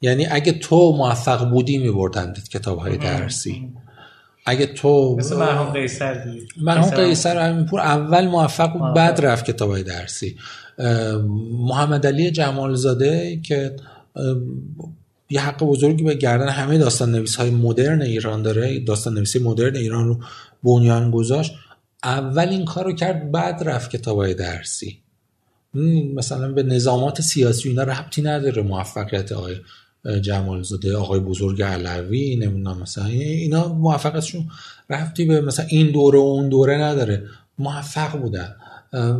یعنی اگه تو موفق بودی میبردند کتاب های درسی. اگه تو مثل مرحوم قیصر مرحوم قیصر پور اول موفق بود بعد رفت کتاب های درسی محمد علی جمالزاده که یه حق بزرگی به گردن همه داستان نویس های مدرن ایران داره داستان نویسی مدرن ایران رو بنیان گذاشت. اول این کار رو کرد بعد رفت کتاب های درسی مثلا به نظامات سیاسی اینا ربطی نداره موفقیت آقای جمال زاده آقای بزرگ علوی نمی‌دونم مثلا اینا موفقیتشون رفتی به مثلا این دوره و اون دوره نداره موفق بودن.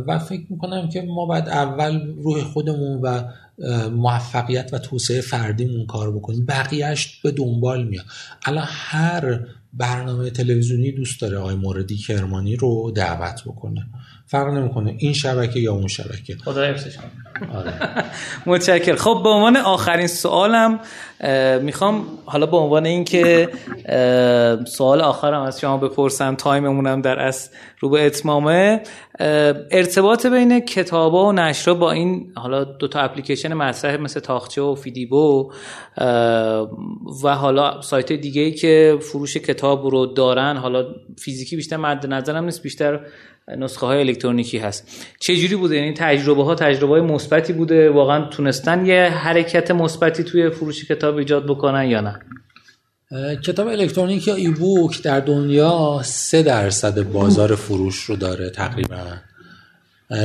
و فکر می‌کنم که ما باید اول روح خودمون و موفقیت و توسعه فردیمون کار بکنیم. بقیهش به دنبال میاد. الان هر برنامه تلویزیونی دوست داره آقای موردی کرمانی رو دعوت بکنه. فرق نمی‌کنه این شبکه یا اون شبکه. خدا. متشکر خب به عنوان آخرین سوالم می‌خوام حالا به عنوان اینکه سوال آخرم از شما بپرسم تایممونم در از رو به اتمامه ارتباط بین کتابا و نشرا با این حالا دو تا اپلیکیشن مطرح مثل تاخچه و فیدیبو و حالا سایت دیگه ای که فروش کتاب رو دارن حالا فیزیکی بیشتر مد نظرم نیست بیشتر نسخه های الکترونیکی هست. چه جوری بوده؟ یعنی تجربه ها تجربه های مثبتی بوده واقعا تونستن یه حرکت مثبتی توی فروش کتاب ایجاد بکنن یا نه؟ کتاب الکترونیک یا ای بوک در دنیا سه درصد بازار فروش رو داره تقریبا.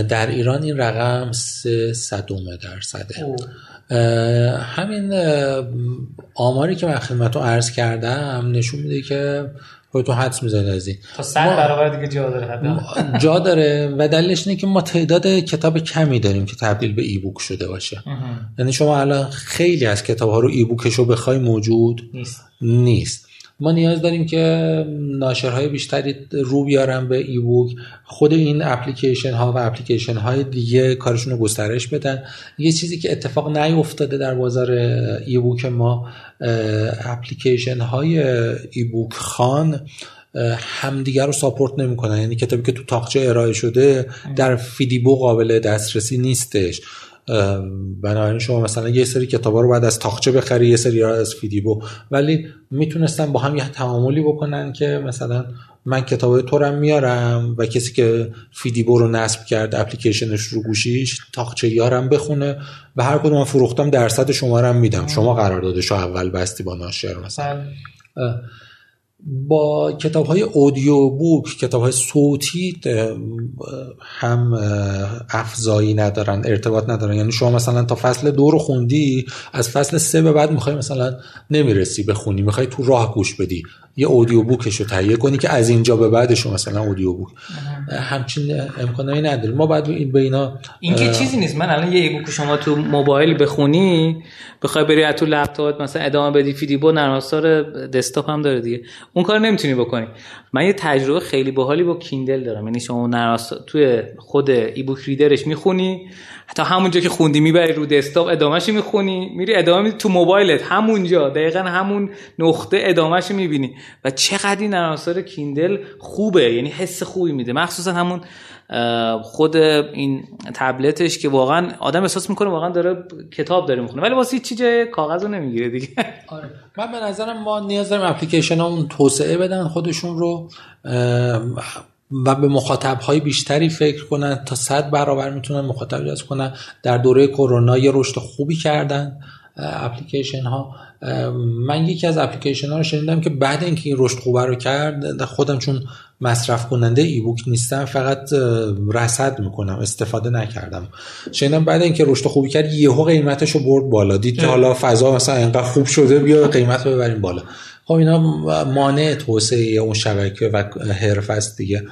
در ایران این رقم سه صدومه درصده. همین آماری که من خدمتتون عرض کردم نشون میده که خودتون حدس می‌زنید از این. تا صد برابر دیگه جا داره جا داره و دلیلش اینه که ما تعداد کتاب کمی داریم که تبدیل به ای بوک شده باشه. یعنی شما الان خیلی از کتاب ها رو ای بوکش رو بخوای موجود نیست. نیست. ما نیاز داریم که ناشرهای بیشتری رو بیارن به ای بوک خود این اپلیکیشن ها و اپلیکیشن های دیگه کارشون رو گسترش بدن. یه چیزی که اتفاق نیفتاده در بازار ای بوک ما اپلیکیشن های ای بوک خان همدیگر رو ساپورت نمی‌کنن. یعنی کتابی که تو تاقچه ارائه شده در فیدیبو قابل دسترسی نیستش. بنابراین شما مثلا یه سری کتابا رو باید از طاقچه بخری یه سری از فیدیبو ولی می‌تونستن با هم یه تعاملی بکنن که مثلا من کتاب تو رو میارم و کسی که فیدیبو رو نصب کرد اپلیکیشنش رو گوشیش طاقچه رم بخونه و هر کدوم فروختم درصد شما رو میدم. شما قرار شو اول بستی با ناشر مثلا. بله. با کتاب های audiobook کتاب های صوتی هم افزایی ندارن ارتباط ندارن. یعنی شما مثلا تا فصل دو رو خوندی از فصل سه به بعد می‌خوای مثلا نمی‌رسی بخونی می‌خوای تو راه گوش بدی. یه اودیو بوکش رو تهیه کنی که از اینجا به بعدش مثلا اودیو بوک همچین امکانایی نداری ما بعد این به اینا این که چیزی نیست. من الان یه بوک شما تو موبایل بخونی بخوای بری از تو لپتاپ مثلا ادامه بدی فیدیبو نرم افزار دسکتاپ هم داره دیگه. اون کار نمی‌تونی بکنی. من یه تجربه خیلی باحالی با کیندل دارم. یعنی شما نرم توی خود ای بوک ریدرش می‌خونی حتی همونجا که خوندی می‌بری رو دسکتاپ ادامهش می‌خونی میری ادامه میدی تو موبایلت. همونجا دقیقا همون نقطه ادامهش می‌بینی. و چقدر این نرم کیندل خوبه یعنی حس خوبی میده. مخصوصا همون خود این تبلتش که واقعا آدم احساس می‌کنه واقعا داره کتاب داره می‌خونه. ولی واسه چیز کاغذ رو نمی‌گیره دیگه. (laughs) آره. من به نظرم ما نیاز داریم اپلیکیشن اون توسعه بدن خودشون رو و به مخاطب های بیشتری فکر کنن تا صد برابر می‌تونن مخاطب جذب کنن. در دوره کرونا یه رشد خوبی کردن اپلیکیشن ها من یکی از اپلیکیشن ها رو شنیدم که بعد اینکه این رشد خوبه رو کرد خودم چون مصرف کننده ای بوک نیستم فقط رصد می‌کنم استفاده نکردم. شنیدم بعد اینکه رشد خوبی کرد یهو قیمتش رو برد بالا. دید که حالا فضا مثلا اینقدر خوب شده بیا قیمت رو ببریم بالا. خب اینا مانع توسعه اون شبکه و حرف است دیگه.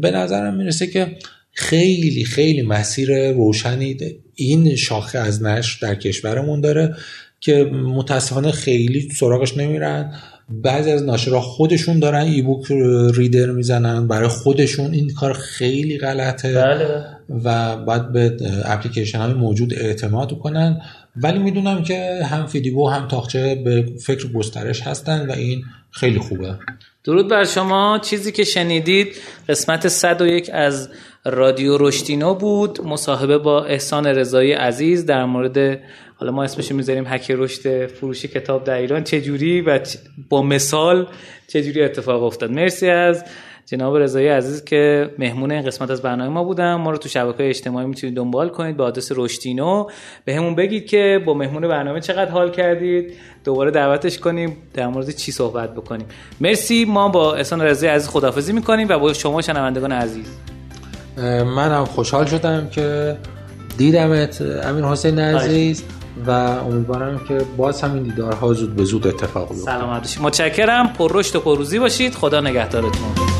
به نظرم می‌رسه که خیلی خیلی مسیر روشنی این شاخه از نشر در کشورمون داره که متاسفانه خیلی سراغش نمیرن. بعضی از ناشرها خودشون دارن ای بوک ریدر می‌زنن. برای خودشون این کار خیلی غلطه. بله. و باید به اپلیکیشن های موجود اعتماد کنن. ولی می‌دونم که هم فیدیبو هم تاخچه به فکر گسترش هستن و این خیلی خوبه. درود بر شما. چیزی که شنیدید قسمت 101 از رادیو رشتینو بود مصاحبه با احسان رضایی عزیز در مورد حالا ما اسمش می‌ذاریم هک رشد فروش کتاب در ایران. چجوری و با مثال چجوری اتفاق افتاد. مرسی از جناب رضایی عزیز که مهمون این قسمت از برنامه ما بودن. ما رو تو شبکه اجتماعی می‌تونید دنبال کنید با آدرس رشتینو به همون بگید که با مهمون برنامه چقدر حال کردید. دوباره دعوتش کنیم در مورد چی صحبت بکنیم. مرسی. ما با احسان رضایی عزیز خدافزی می‌کنیم و با شما شنوندگان عزیز. منم خوشحال شدم که دیدمت امیر حسین عزیز و امیدوارم که باز همین دیدارها زود به زود اتفاق بیفته. سلامت باشید متشکرم. پر رشد و پروزی باشید. خدا نگهدارتون.